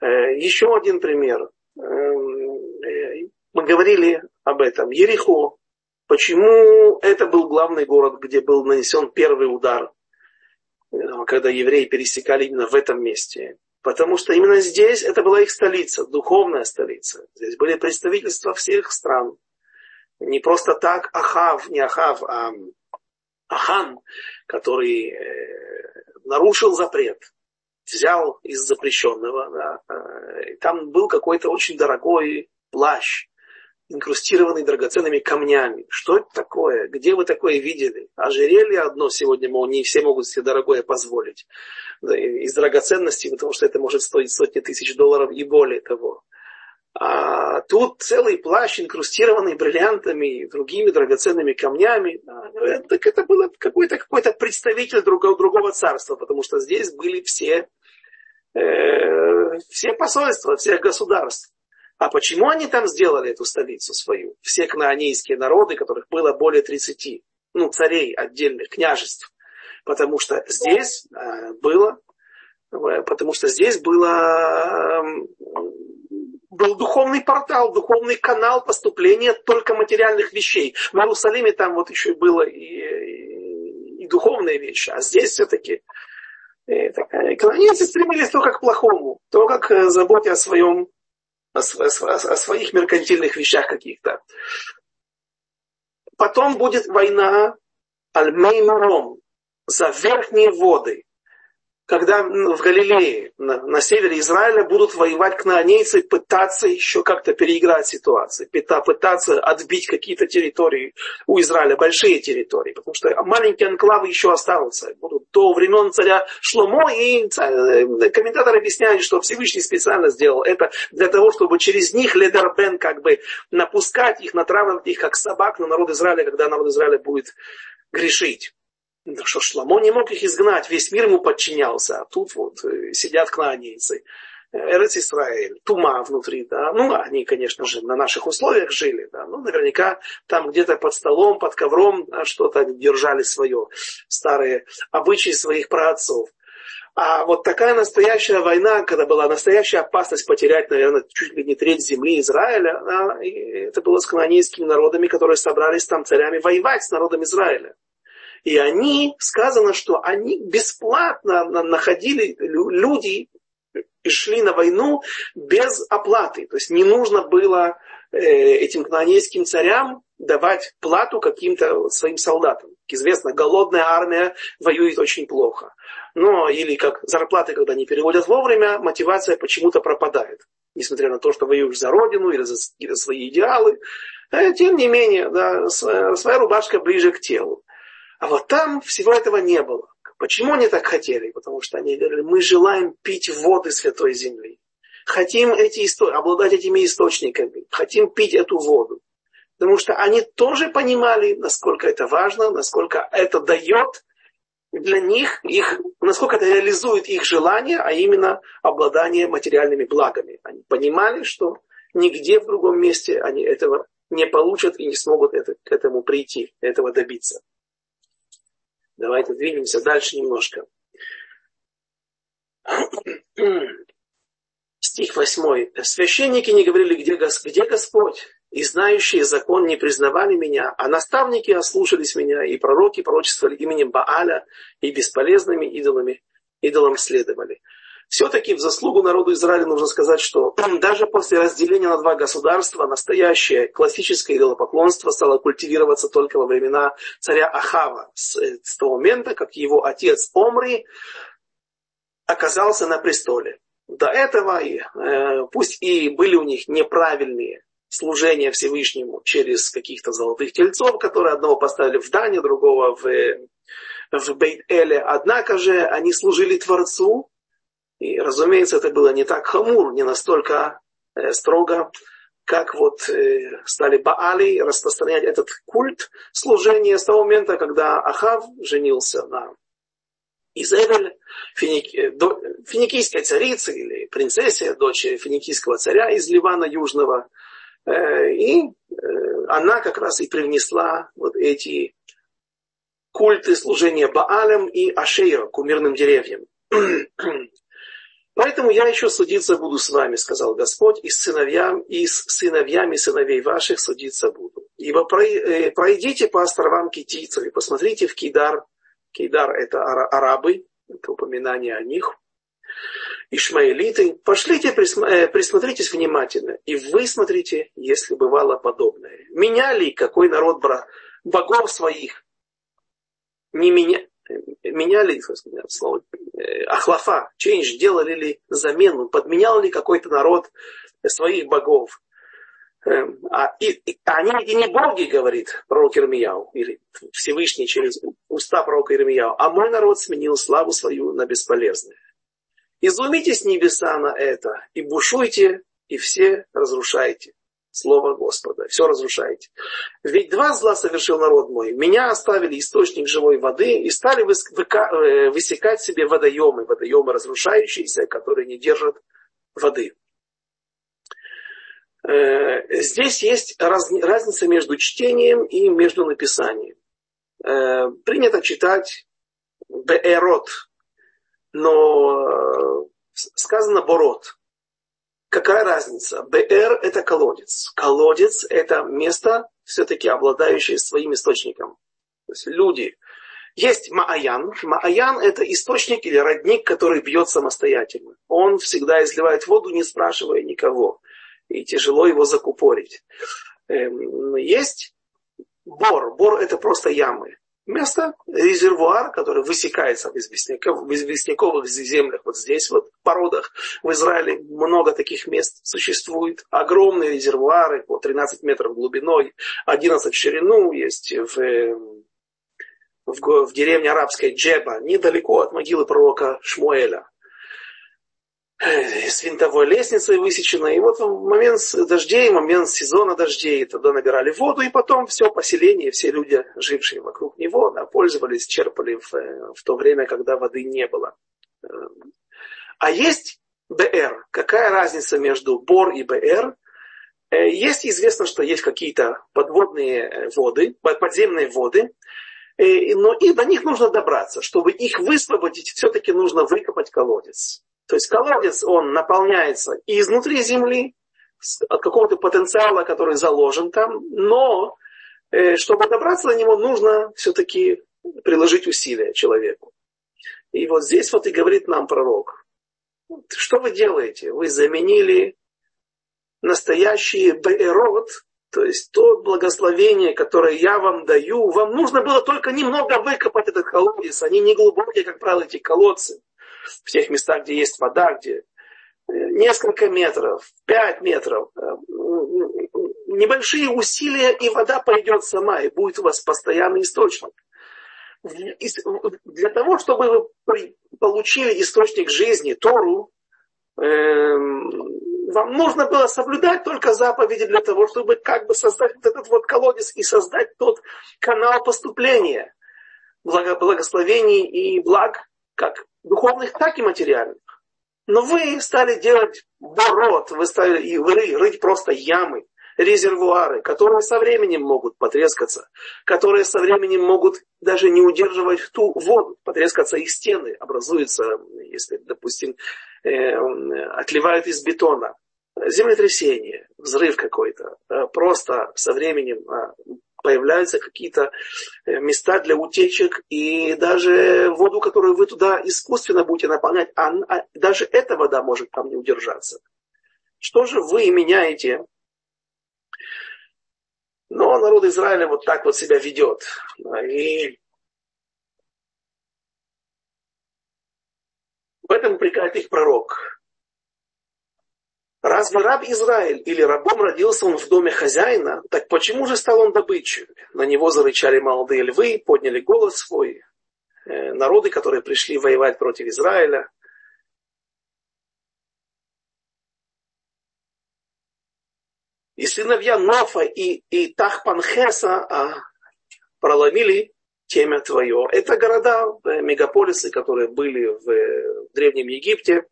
Э, еще один пример. Э, э, мы говорили об этом. Ерехо. Почему это был главный город, где был нанесен первый удар, когда евреи пересекали именно в этом месте? Потому что именно здесь это была их столица, духовная столица. Здесь были представительства всех стран. Не просто так Ахав, не Ахав, а Ахан, который э, нарушил запрет, взял из запрещенного. Да, э, там был какой-то очень дорогой плащ, инкрустированный драгоценными камнями. Что это такое? Где вы такое видели? Ожерелье одно сегодня, мол, не все могут себе дорогое позволить. Да, из драгоценностей, потому что это может стоить сотни тысяч долларов и более того. А тут целый плащ, инкрустированный бриллиантами и другими драгоценными камнями. А, так это было какой-то какой представитель другого, другого царства, потому что здесь были все, э, все посольства всех государств. А почему они там сделали эту столицу свою? Все кнаанейские народы, которых было более 30, ну, царей отдельных, княжеств. Потому что здесь э, было, э, потому что здесь было, эм, был духовный портал, духовный канал поступления только материальных вещей. В Иерусалиме там вот еще было и, и, и духовные вещи, а здесь все-таки э, Канонийцы стремились только к плохому, только к заботе о своем о, о, о своих меркантильных вещах каких-то. Потом будет война Аль-Меймаром за верхние воды когда в Галилее, на, на севере Израиля, будут воевать кнаанейцы, пытаться еще как-то переиграть ситуацию, пытаться отбить какие-то территории у Израиля, большие территории, потому что маленькие анклавы еще останутся. Будут до времен царя Шломо, и э, комментаторы объясняют, что Всевышний специально сделал это для того, чтобы через них Ледербен как бы напускать их, натравливать их как собак на народ Израиля, когда народ Израиля будет грешить. Так что Шламо не мог их изгнать, весь мир ему подчинялся. А тут вот э, сидят кнаанейцы. Эрец Исраэль, Тума внутри, да. Ну, они, конечно же, на наших условиях жили, да. Ну, наверняка там где-то под столом, под ковром что-то держали свое, старые обычаи своих праотцов. А вот такая настоящая война, когда была настоящая опасность потерять, наверное, чуть ли не треть земли Израиля, да, это было с канонейскими народами, которые собрались там царями воевать с народом Израиля. И они, сказано, что они бесплатно находили люди и шли на войну без оплаты. То есть не нужно было э, этим кнаанейским царям давать плату каким-то своим солдатам. Как известно, голодная армия воюет очень плохо. Но или как зарплаты, когда не переводят вовремя, мотивация почему-то пропадает. Несмотря на то, что воюешь за родину или за, или за свои идеалы. Э, тем не менее, да, своя рубашка ближе к телу. А вот там всего этого не было. Почему они так хотели? Потому что они говорили, мы желаем пить воды Святой Земли. Хотим эти исто... обладать этими источниками. Хотим пить эту воду. Потому что они тоже понимали, насколько это важно, насколько это дает для них, их, насколько это реализует их желание, а именно обладание материальными благами. Они понимали, что нигде в другом месте они этого не получат и не смогут это, к этому прийти, этого добиться. Давайте двинемся дальше немножко. Стих 8. Священники не говорили, где, где Господь, и знающие закон не признавали меня, а наставники ослушались меня, и пророки пророчествовали именем Бааля, и бесполезными идолами, идолам следовали. Все-таки в заслугу народу Израиля нужно сказать, что даже после разделения на два государства настоящее классическое идолопоклонство стало культивироваться только во времена царя Ахава, с, с того момента, как его отец Омри оказался на престоле. До этого, э, пусть и были у них неправильные служения Всевышнему через каких-то золотых тельцов, которые одного поставили в Дане, другого в, в Бейт-Эле, однако же они служили Творцу, и, разумеется, это было не так хамур, не настолько э, строго, как вот э, стали Баали распространять этот культ служения с того момента, когда Ахав женился на Изевель, финик, э, до, финикийской царицы или принцессе, дочь финикийского царя из Ливана Южного. Э, и э, она как раз и привнесла вот эти культы служения Баалем и Ашея, кумирным деревьям. Поэтому я еще судиться буду с вами, сказал Господь, и с сыновьям, и с сыновьями сыновей ваших судиться буду. Ибо э, пройдите по островам китийцев и посмотрите в Кидар. Кидар это арабы, это упоминание о них. Ишмаэлиты, пошлите, э, присмотритесь внимательно и высмотрите, если бывало подобное. Меняли какой народ богов своих? Не меня, меняли слово э, ахлафа, change, делали ли замену, подменял ли какой-то народ своих богов. Эм, а, и, и, они и не боги, говорит пророк Ирмияу, или Всевышний через уста пророка Ирмияу, а мой народ сменил славу свою на бесполезное. Изумитесь небеса на это, и бушуйте, и все разрушайте. Слово Господа. Все разрушаете. Ведь два зла совершил народ мой. Меня оставили источник живой воды и стали э, высекать себе водоемы. Водоемы разрушающиеся, которые не держат воды. Э, здесь есть разница между чтением и между написанием. Э, принято читать беэрот, но сказано борот. Какая разница? БР – это колодец. Колодец – это место, все-таки обладающее своим источником. То есть люди. Есть Мааян. Мааян – это источник или родник, который бьет самостоятельно. Он всегда изливает воду, не спрашивая никого. И тяжело его закупорить. Эм, есть бор. Бор – это просто ямы место, резервуар, который высекается в известняков, в известняковых землях, вот здесь вот, породах. В Израиле много таких мест существует. Огромные резервуары по 13 метров глубиной, 11 в ширину есть в, в, в деревне арабской Джеба, недалеко от могилы пророка Шмуэля с винтовой лестницей высечено. И вот в момент дождей, момент сезона дождей, тогда набирали воду, и потом все поселение, все люди, жившие вокруг него, да, пользовались, черпали в, в то время, когда воды не было. А есть БР. Какая разница между Бор и БР? Э, есть известно, что есть какие-то подводные воды, подземные воды, э, но и до них нужно добраться. Чтобы их высвободить, все-таки нужно выкопать колодец. То есть колодец, он наполняется и изнутри земли, от какого-то потенциала, который заложен там, но э, чтобы добраться до него, нужно все-таки приложить усилия человеку. И вот здесь вот и говорит нам пророк, что вы делаете? Вы заменили настоящий беэрот, то есть то благословение, которое я вам даю, вам нужно было только немного выкопать этот колодец. Они не глубокие, как правило, эти колодцы в тех местах, где есть вода, где э, несколько метров, пять метров, э, небольшие усилия, и вода пойдет сама, и будет у вас постоянный источник. для того, чтобы вы получили источник жизни, Тору, эм, вам нужно было соблюдать только заповеди для того, чтобы как бы создать вот этот вот колодец и создать тот канал поступления благословений и благ, как духовных, так и материальных. Но вы стали делать бород, вы стали и рыть просто ямы, резервуары, которые со временем могут потрескаться, которые со временем могут даже не удерживать ту воду, потрескаться их стены, образуются, если, допустим, э, отливают из бетона. Землетрясение, взрыв какой-то, э, просто со временем а, появляются какие-то э, места для утечек, и даже воду, которую вы туда искусственно будете наполнять, а, а, даже эта вода может там не удержаться. Что же вы меняете? Но народ Израиля вот так вот себя ведет. И в этом упрекает их пророк. Разве раб Израиль или рабом родился он в доме хозяина, так почему же стал он добычей? На него зарычали молодые львы, подняли голос свой. Э, народы, которые пришли воевать против Израиля. И сыновья Нофа и, и Тахпанхеса а, проломили темя твое. Это города, э, мегаполисы, которые были в, в Древнем Египте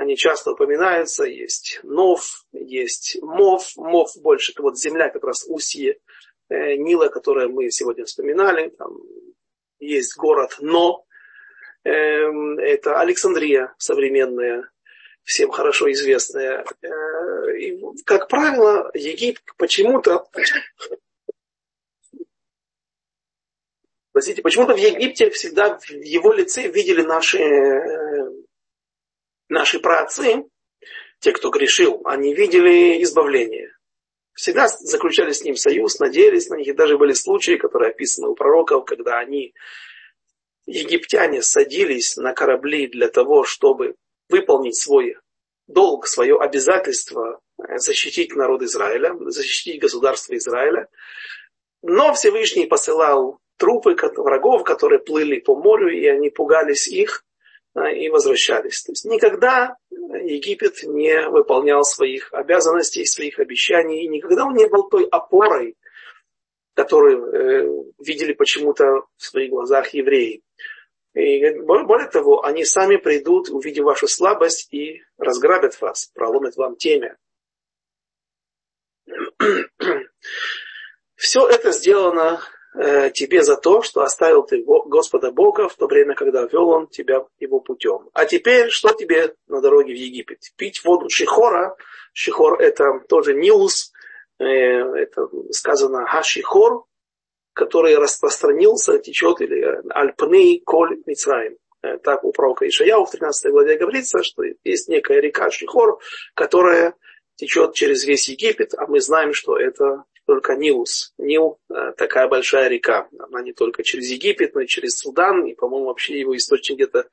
они часто упоминаются, есть Нов, есть Мов, Мов больше, вот земля как раз устье э, Нила, которое мы сегодня вспоминали, там есть город Но, э, это Александрия современная, всем хорошо известная. Э, и, как правило, Египет почему-то Простите, почему-то в Египте всегда в его лице видели наши э, наши праотцы, те, кто грешил, они видели избавление. Всегда заключали с ним союз, надеялись на них. И даже были случаи, которые описаны у пророков, когда они, египтяне, садились на корабли для того, чтобы выполнить свой долг, свое обязательство защитить народ Израиля, защитить государство Израиля. Но Всевышний посылал трупы врагов, которые плыли по морю, и они пугались их и возвращались. То есть никогда Египет не выполнял своих обязанностей, своих обещаний, и никогда он не был той опорой, которую э, видели почему-то в своих глазах евреи. И более того, они сами придут, увидев вашу слабость, и разграбят вас, проломят вам темя. Все это сделано Э, тебе за то, что оставил ты Господа Бога в то время, когда вел Он тебя его путем. А теперь что тебе на дороге в Египет? Пить воду Шихора. Шихор это тоже Нилус. Э, это сказано Хашихор, который распространился, течет, или Альпней Коль Мицраим. Э, так у пророка Ишаяу в 13 главе говорится, что есть некая река Шихор, которая течет через весь Египет, а мы знаем, что это только Нилус. Нил э, такая большая река. Она не только через Египет, но и через Судан. И, по-моему, вообще его источник где-то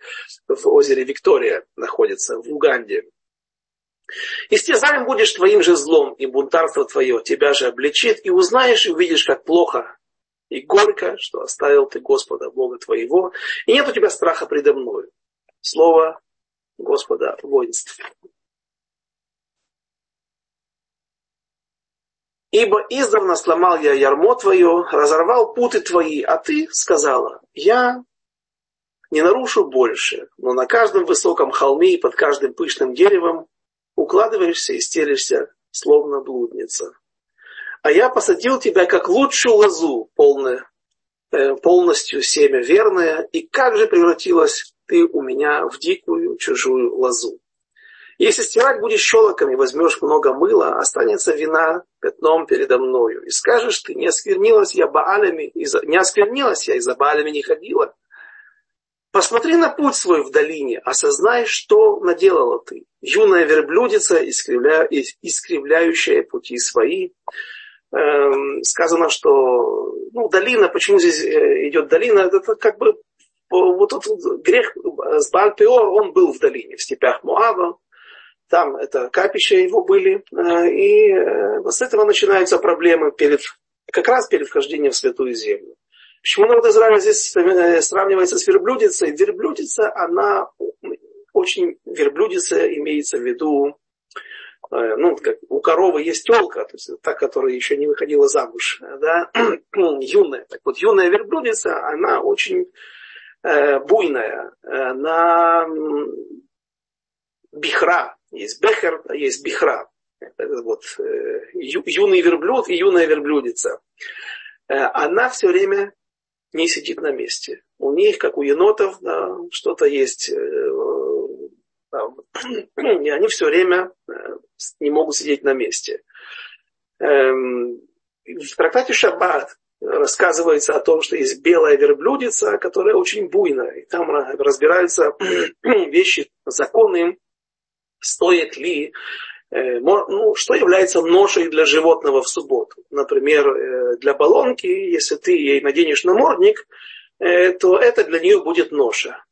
в озере Виктория находится, в Уганде. Истязаем будешь твоим же злом, и бунтарство твое тебя же обличит, и узнаешь и увидишь, как плохо и горько, что оставил ты Господа, Бога твоего, и нет у тебя страха предо мною. Слово Господа воинств. Ибо издавна сломал я ярмо твое, разорвал путы твои, а ты сказала, я не нарушу больше, но на каждом высоком холме и под каждым пышным деревом укладываешься и стелишься, словно блудница. А я посадил тебя как лучшую лозу, полное, э, полностью семя верное, и как же превратилась ты у меня в дикую чужую лозу. Если стирать будешь щелоками, возьмешь много мыла, останется вина пятном передо мною. И скажешь ты, не осквернилась я Баалями, не осквернилась я, и за Баалями не ходила. Посмотри на путь свой в долине, осознай, что наделала ты. Юная верблюдица, искривля... искривляющая пути свои. Эм, сказано, что ну, долина, почему здесь э, идет долина, это как бы вот этот грех с Баальпеор, он был в долине, в степях Муава, там это капища его были, э, и э, с этого начинаются проблемы перед, как раз перед вхождением в Святую Землю. Почему народ Израиля здесь э, сравнивается с верблюдицей? Верблюдица, она очень, верблюдица имеется в виду, ну, как у коровы есть телка, то есть та, которая еще не выходила замуж, да, юная. Так вот, юная верблюдица, она очень буйная. На бихра, есть бехер, есть бихра. Вот, э, юный верблюд и юная верблюдица. Э, она все время не сидит на месте. У них, как у енотов, да, что-то есть. Э, и они все время не могут сидеть на месте. Эм, в трактате Шаббат рассказывается о том, что есть белая верблюдица, которая очень буйная. И там разбираются вещи, законы, стоит ли Э, ну, что является ношей для животного в субботу. Например, э, для баллонки, если ты ей наденешь намордник, э, то это для нее будет ноша.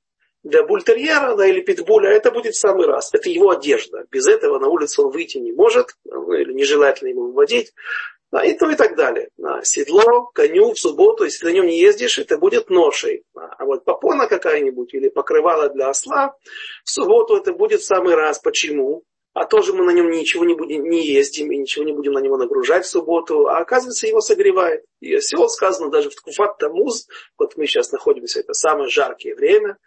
Для бультерьера да, или питбуля это будет в самый раз. Это его одежда. Без этого на улицу он выйти не может, ну, или нежелательно ему выводить. Да, и то и так далее. Да, седло, коню в субботу, если на нем не ездишь, это будет ношей. А вот попона какая-нибудь или покрывало для осла, в субботу это будет в самый раз. Почему? а тоже мы на нем ничего не будем, не ездим и ничего не будем на него нагружать в субботу, а оказывается его согревает. И осел сказано даже в Ткуфат Тамуз, вот мы сейчас находимся, это самое жаркое время,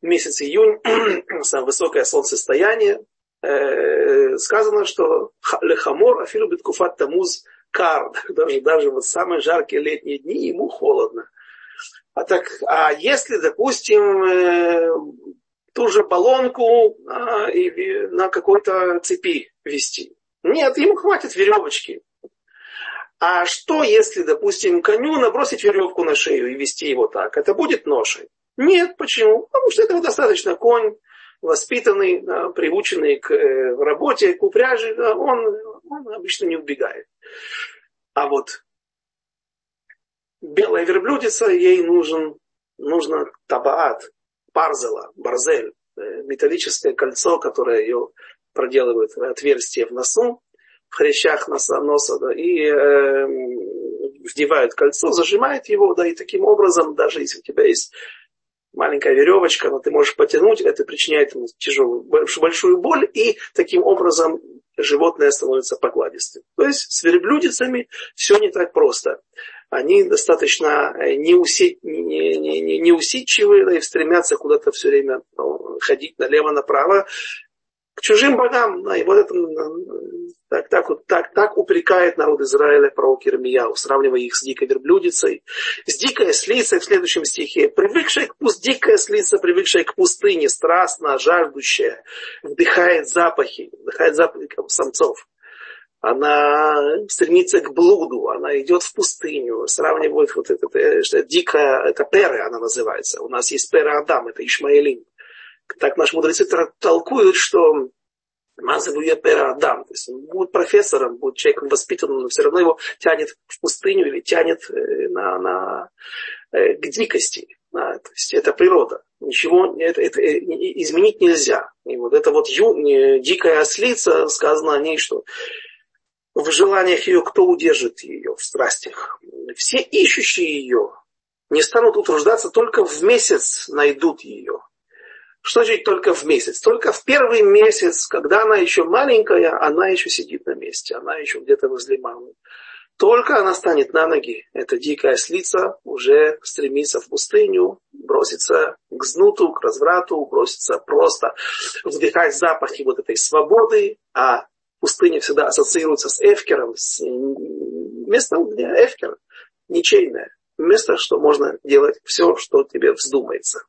месяц июнь, самое высокое солнцестояние, э, сказано, что лехамор афилу биткуфат тамуз кар, даже, даже вот самые жаркие летние дни ему холодно. А так, а если, допустим, э, ту же баллонку а, и на какой-то цепи вести. Нет, ему хватит веревочки. А что, если, допустим, коню набросить веревку на шею и вести его так? Это будет ношей? Нет, почему? Потому что этого достаточно. Конь, воспитанный, да, приученный к э, работе, к упряжи, да, он, он обычно не убегает. А вот белая верблюдица, ей нужен, нужно табаат, парзела, барзель, э, металлическое кольцо, которое ее проделывает отверстие в носу, в хрящах носа, носа да, и э, вдевают кольцо, зажимает его, да, и таким образом, даже если у тебя есть маленькая веревочка, но ты можешь потянуть, это причиняет ему тяжелую, большую боль, и таким образом животное становится покладистым. То есть с верблюдицами все не так просто они достаточно э, неусидчивые не, и стремятся куда-то все время ну, ходить налево-направо к чужим богам. Да, и вот это так, так, вот, так, так упрекает народ Израиля пророк Ирмияу, сравнивая их с дикой верблюдицей. С дикой слицей в следующем стихе. Привыкшая к пуст, дикая слица, привыкшая к пустыне, страстно, жаждущая, вдыхает запахи, вдыхает запахи самцов она стремится к блуду, она идет в пустыню, сравнивает вот это, это дикая, это перы она называется. У нас есть перы Адам, это Ишмаэлим. Так наши мудрецы толкуют, что Мазовуя пера Адам. То есть он будет профессором, будет человеком воспитанным, но все равно его тянет в пустыню или тянет э, на, на, э, к дикости. Да, то есть это природа. Ничего это, это э, изменить нельзя. И вот это вот ю, дикая ослица, сказано о ней, что в желаниях ее, кто удержит ее в страстях. Все ищущие ее не станут утруждаться, только в месяц найдут ее. Что значит только в месяц? Только в первый месяц, когда она еще маленькая, она еще сидит на месте, она еще где-то возле мамы. Только она станет на ноги, эта дикая слица уже стремится в пустыню, бросится к знуту, к разврату, бросится просто вдыхать запахи вот этой свободы, а пустыня всегда ассоциируется с Эфкером, с местом, где Эфкер ничейное. Место, что можно делать все, что тебе вздумается.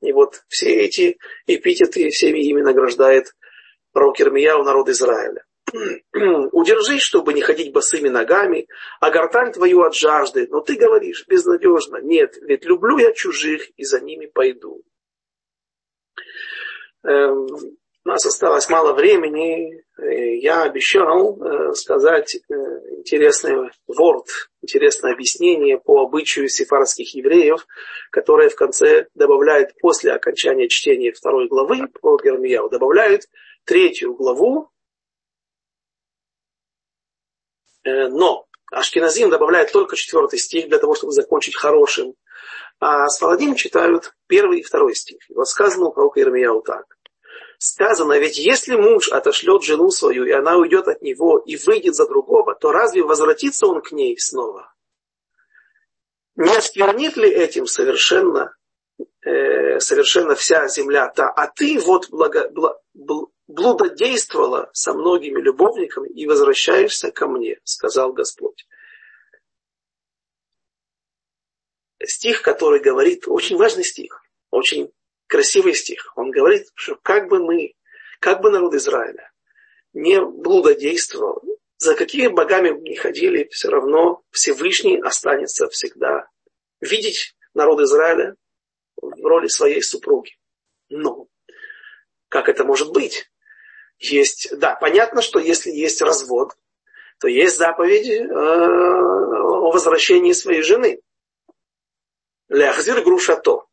И вот все эти эпитеты всеми ими награждает пророк Ирмияу, народ Израиля. Удержись, чтобы не ходить босыми ногами, а гортань твою от жажды. Но ты говоришь безнадежно. Нет, ведь люблю я чужих и за ними пойду. У нас осталось мало времени. Я обещал э, сказать э, интересный ворд, интересное объяснение по обычаю сефарских евреев, которое в конце добавляет после окончания чтения второй главы про Гермияу, добавляют третью главу. Э, но Ашкиназим добавляет только четвертый стих для того, чтобы закончить хорошим. А Сфаладим читают первый и второй стих. И вот сказано у пророка Ирмияу так. Сказано, ведь если муж отошлет жену свою, и она уйдет от него и выйдет за другого, то разве возвратится он к ней снова? Не осквернит ли этим совершенно, э, совершенно вся земля та? А ты вот благо, бл, бл, блудодействовала со многими любовниками и возвращаешься ко мне, сказал Господь. Стих, который говорит, очень важный стих, очень красивый стих. Он говорит, что как бы мы, как бы народ Израиля не блудодействовал, за какими богами не ходили, все равно Всевышний останется всегда. Видеть народ Израиля в роли своей супруги. Но как это может быть? Есть, да, понятно, что если есть развод, то есть заповедь э, о возвращении своей жены. Ляхзир грушато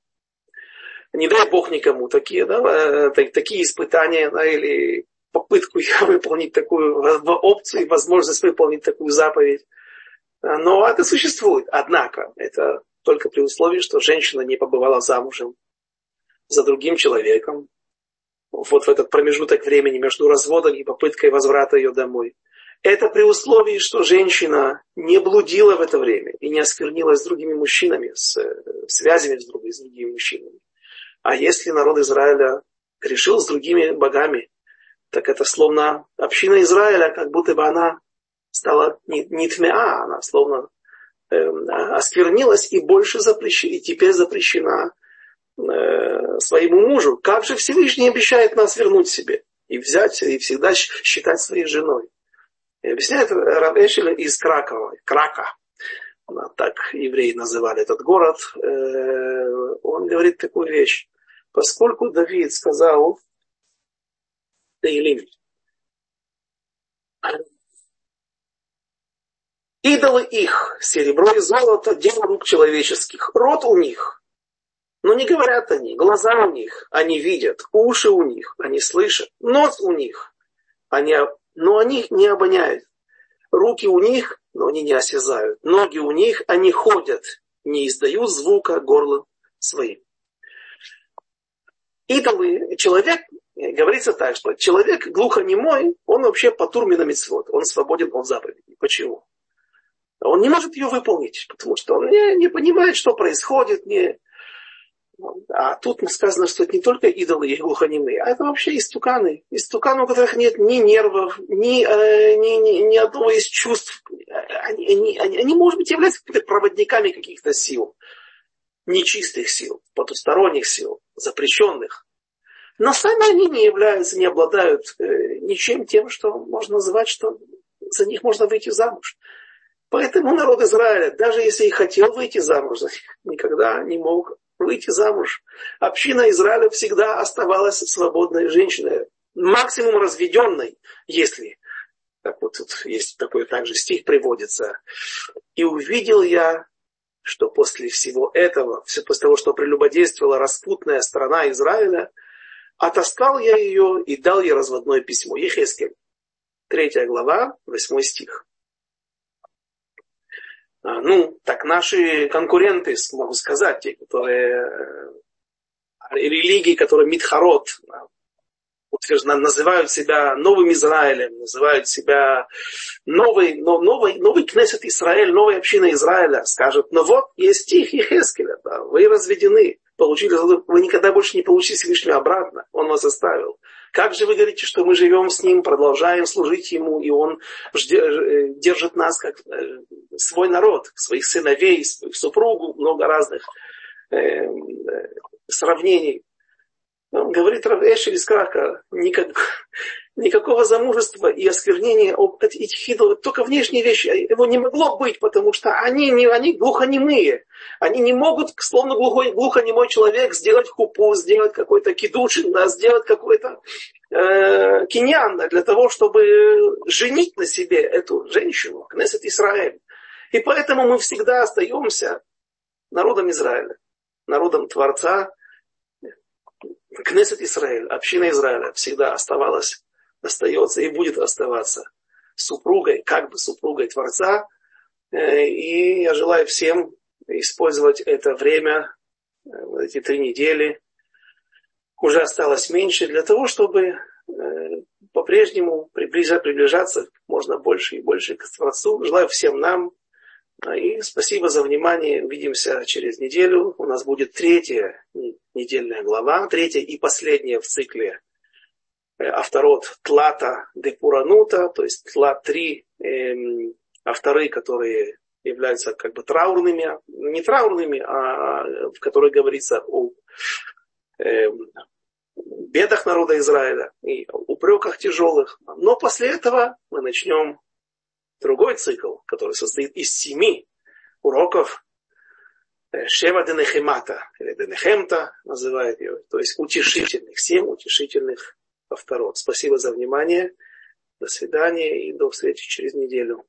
не дай Бог никому такие, да, э, такие испытания, да, или попытку выполнить такую опцию, возможность выполнить такую заповедь. Но это существует. Однако, это только при условии, что женщина не побывала замужем за другим человеком. Вот в этот промежуток времени между разводом и попыткой возврата ее домой. Это при условии, что женщина не блудила в это время и не осквернилась с другими мужчинами, с э, связями с другими, с другими мужчинами. А если народ Израиля грешил с другими богами, так это словно община Израиля, как будто бы она стала не, не тмеа, она словно э, осквернилась и больше запрещена, и теперь запрещена э, своему мужу. Как же Всевышний обещает нас вернуть себе и взять, и всегда считать своей женой. И объясняет Рав Эшель из Кракова, Крака. Так евреи называли этот город. Э, он говорит такую вещь поскольку Давид сказал Таилим, идолы их, серебро и золото, дело рук человеческих, рот у них, но не говорят они, глаза у них, они видят, уши у них, они слышат, нос у них, они, но они не обоняют, руки у них, но они не осязают, ноги у них, они ходят, не издают звука горлом своим идолы, человек, говорится так, что человек глухонемой, он вообще по турмина митцвот, он свободен от заповедей. Почему? Он не может ее выполнить, потому что он не, не понимает, что происходит. Не... А тут сказано, что это не только идолы и глухонемые, а это вообще истуканы. Истуканы, у которых нет ни нервов, ни, э, ни, ни, ни одного из чувств. Они, они, они, они может быть, являются проводниками каких-то сил нечистых сил, потусторонних сил, запрещенных. Но сами они не являются, не обладают э, ничем тем, что можно называть, что за них можно выйти замуж. Поэтому народ Израиля, даже если и хотел выйти замуж, никогда не мог выйти замуж. Община Израиля всегда оставалась свободной женщиной, максимум разведенной, если, как вот тут есть такой также стих приводится, и увидел я что после всего этого, все после того, что прелюбодействовала распутная страна Израиля, отоскал я ее и дал ей разводное письмо. Ехескель, третья глава, восьмой стих. А, ну, так наши конкуренты, могу сказать, те, которые э, религии, которые Митхарот, утверждают, называют себя новым Израилем, называют себя новый, но, новый, новый Кнессет Израиль, новая община Израиля, скажут, но вот есть стих Ехескеля, да, вы разведены, получили, вы никогда больше не получите Всевышнего обратно, он вас оставил. Как же вы говорите, что мы живем с ним, продолжаем служить ему, и он э, держит нас как э, свой народ, своих сыновей, свою супругу, много разных э, сравнений. Он говорит Равэшель из Крака, никак, никакого замужества и осквернения этих идолов, только внешние вещи, его не могло быть, потому что они, не, они глухонемые. Они не могут, словно глухой, глухонемой человек, сделать купу, сделать какой-то кидушин, да, сделать какой-то э, киньян для того, чтобы женить на себе эту женщину, Кнессет Израиль. И поэтому мы всегда остаемся народом Израиля, народом Творца, Кнессет Израиль, община Израиля всегда оставалась, остается и будет оставаться супругой, как бы супругой Творца, И я желаю всем использовать это время, эти три недели, уже осталось меньше, для того, чтобы по-прежнему приближаться можно больше и больше к Творцу. Желаю всем нам и спасибо за внимание. Увидимся через неделю. У нас будет третья недельная глава, третья и последняя в цикле авторот Тлата де Пуранута, то есть Тлат три эм, авторы, которые являются как бы траурными, не траурными, а в которых говорится о эм, бедах народа Израиля и упреках тяжелых. Но после этого мы начнем другой цикл, который состоит из семи уроков э, Шева Денехемата, или Денехемта называют ее, то есть утешительных, семь утешительных повторов. Спасибо за внимание, до свидания и до встречи через неделю.